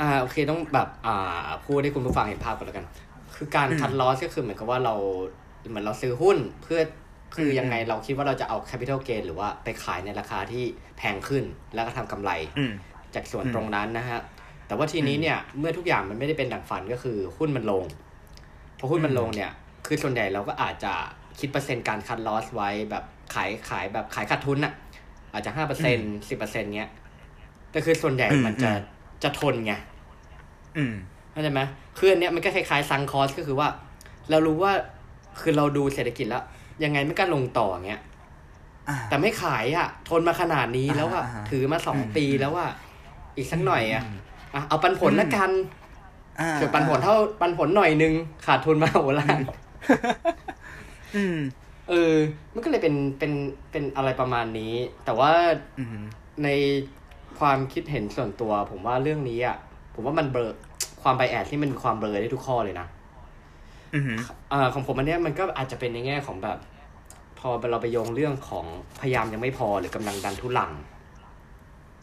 อ่าโอเคต้องแบบ อ่าพูดให้คุณผู้ฟังเห็นภาพก่อนแล้วกัน คือการอืมคัดลอสก็คือเหมือนกับว่าเราเหมือนเราซื้อหุ้นเพื่อคืออมยังไงเราคิดว่าเราจะเอา capital gain หรือว่าไปขายในราคาที่แพงขึ้นแล้วก็ทำกำไรอืมจากส่วนอืมตรงนั้นนะฮะ แต่ว่าทีนี้เนี่ยเมื่อทุกอย่างมันไม่ได้เป็นดังฝันก็คือหุ้นมันลงพ อหุ้นมันลงเนี่ย คือส่วนใหญ่เราก็อาจจะคิดเปอร์เซ็นต์การคัดลอสไว้แบบขายขายแบบขายขาดทุนอะอาจจะห้าเปอร์เซ็นสิบเปอร์เซ็นเงี้ยแต่คือส่วนใหญ่อืมมันจะอืมจะทนไงอืมเข้าใจไหมคืออันเนี้ยมันก็คล้ายๆซังคอสก็คือว่า เรารู้ว่าคือเราดูเศรษฐกิจแล้ว ยังไงไม่กล้าลงต่อเงี้ยอ่าแต่ไม่ขายอะ ทนมาขนาดนี้แล้วอะอ่าฮะถือมาสองอืมปีแล้วอะอีกสักหน่อยอะอืมอะเอาปันผลละกัน อ่าเกิดปันผลเท่าปันผลหน่อยนึงขาดทุนมาโหลานอืม เออ มันก็เลยเป็นเป็นเป็นอะไรประมาณนี้ แต่ว่าอืมในความคิดเห็นส่วนตัว ผมว่าเรื่องนี้อะผมว่ามันเบลอความไบแอดที่มันมีความเบลอได้ทุกข้อเลยนะอืมอ่าของผมอันเนี้ยมันก็อาจจะเป็นในแง่ของแบบ พอเราไปโยงเรื่องของพยายามยังไม่พอหรือกำลังดันทุลัง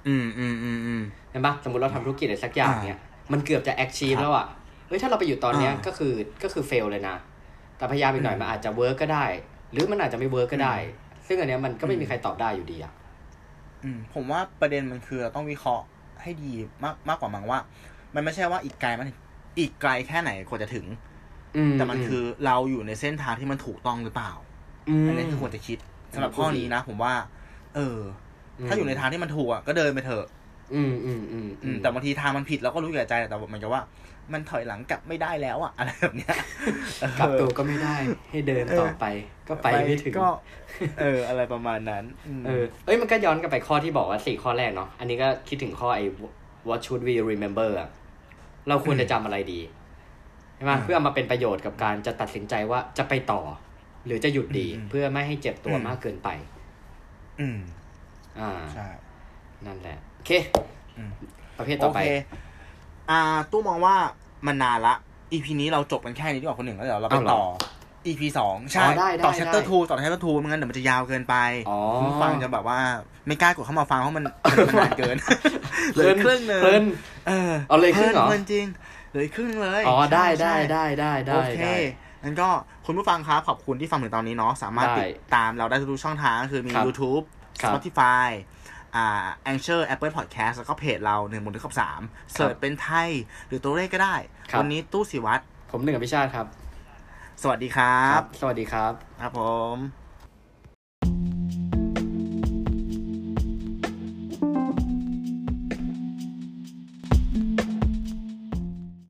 อืมอืมอืมอืมเห็นปะสมมติเราทำธุรกิจอะไรสักอย่างเนี้ย มันเกือบจะ achieve ครับแล้วอะเฮ้ยถ้าเราไปอยู่ตอนเนี้ยอ่าก็คือก็คือ fail เลยนะ แต่พยายามอีกหน่อยอืมมันอาจจะ work ก็ได้ หรือมันอาจจะไม่ work ก็ได้ ซึ่งอันเนี้ยมันก็ไม่มีใครตอบได้อยู่ดีอะอืมผมว่าประเด็นมันคือเราต้องวิเคราะห์ให้ดีมากมากกว่ามั้งว่า มันไม่ใช่ว่าอีกไกลมันอีกไกลแค่ไหนกว่าจะถึงแต่มันคือเราอยู่ในเส้นทางที่มันถูกต้องหรือเปล่าอันนี้คือควรจะคิดสำหรับข้อนี้นะ ผมว่า เออ ถ้าอยู่ในทางที่มันถูกอะก็เดินไปเถอะ อืมอืมอืมอือืมมแต่บางทีทางมันผิดเราก็รู้อยู่แก่ใจแต่เหมือนกับว่า มันถอยหลังกลับไม่ได้แล้วอะอะไรแบบเนี้ยกลับตัวก็ไม่ได้ ให้เดินต่อไป ก็ไปไม่ถึงก็ เออ อะไรประมาณนั้นมเออเอ้ยมันก็ย้อนกลับไปข้อที่บอกว่าสี่ข้อแรกเนาะอันนี้ก็คิดถึงข้อไอ้ what should we remember อะเราควรจะจำอะไรดีใช่ไหมเพื่อเอามาเป็นประโยชน์กับการจะตัดสินใจว่าจะไปต่อ หรือจะหยุดดีเพื่อไม่ให้เจ็บตัวมากเกินไป อืม อ่าใช่นั่นแหละ โอเคอืมประเภทโอต่อไปเคอ่า ตู้มองว่ามันนานละ EP นี้เราจบกันแค่นี้ดีกว่าคนหนึ่งแล้วเดี๋ยวเราไปเอาเหรอต่อ EP สองใช่อ๋อได้ได้ต่อ chapter ได้ two ต่อ chapter two ไม่งั้นเดี๋ยวมันจะยาวเกินไปอ๋อคุณผู้ฟังจะแบบว่าไม่กล้ากดเข้ามาฟังเพราะมันมันนานเกินเหลือครึ่งหนึ่งเพลินเออเอาเลยครึ่งเหรอเพลินจริงเหลือครึ่งเลยอ๋อได้ใช่ได้ใช่ได้ได้ได้โอเคได้งั้นก็คุณผู้ฟังครับขอบคุณที่ฟังถึงตอนนี้เนาะสามารถได้ติดตามเราได้ทุกๆช่องทางก็คือมีครั บ YouTube ครับ Spotify อ่า Anchor Apple Podcast แล้วก็เพจเราหนึ่งบนทึกขับสามเสิร์ชเป็นไทย หรือตัวเลขก็ได้ ครับ วันนี้ตู้สิวัตรผมหนึ่งอภิชาติครับ สวัสดีครับ สวัสดีครับ ครับผม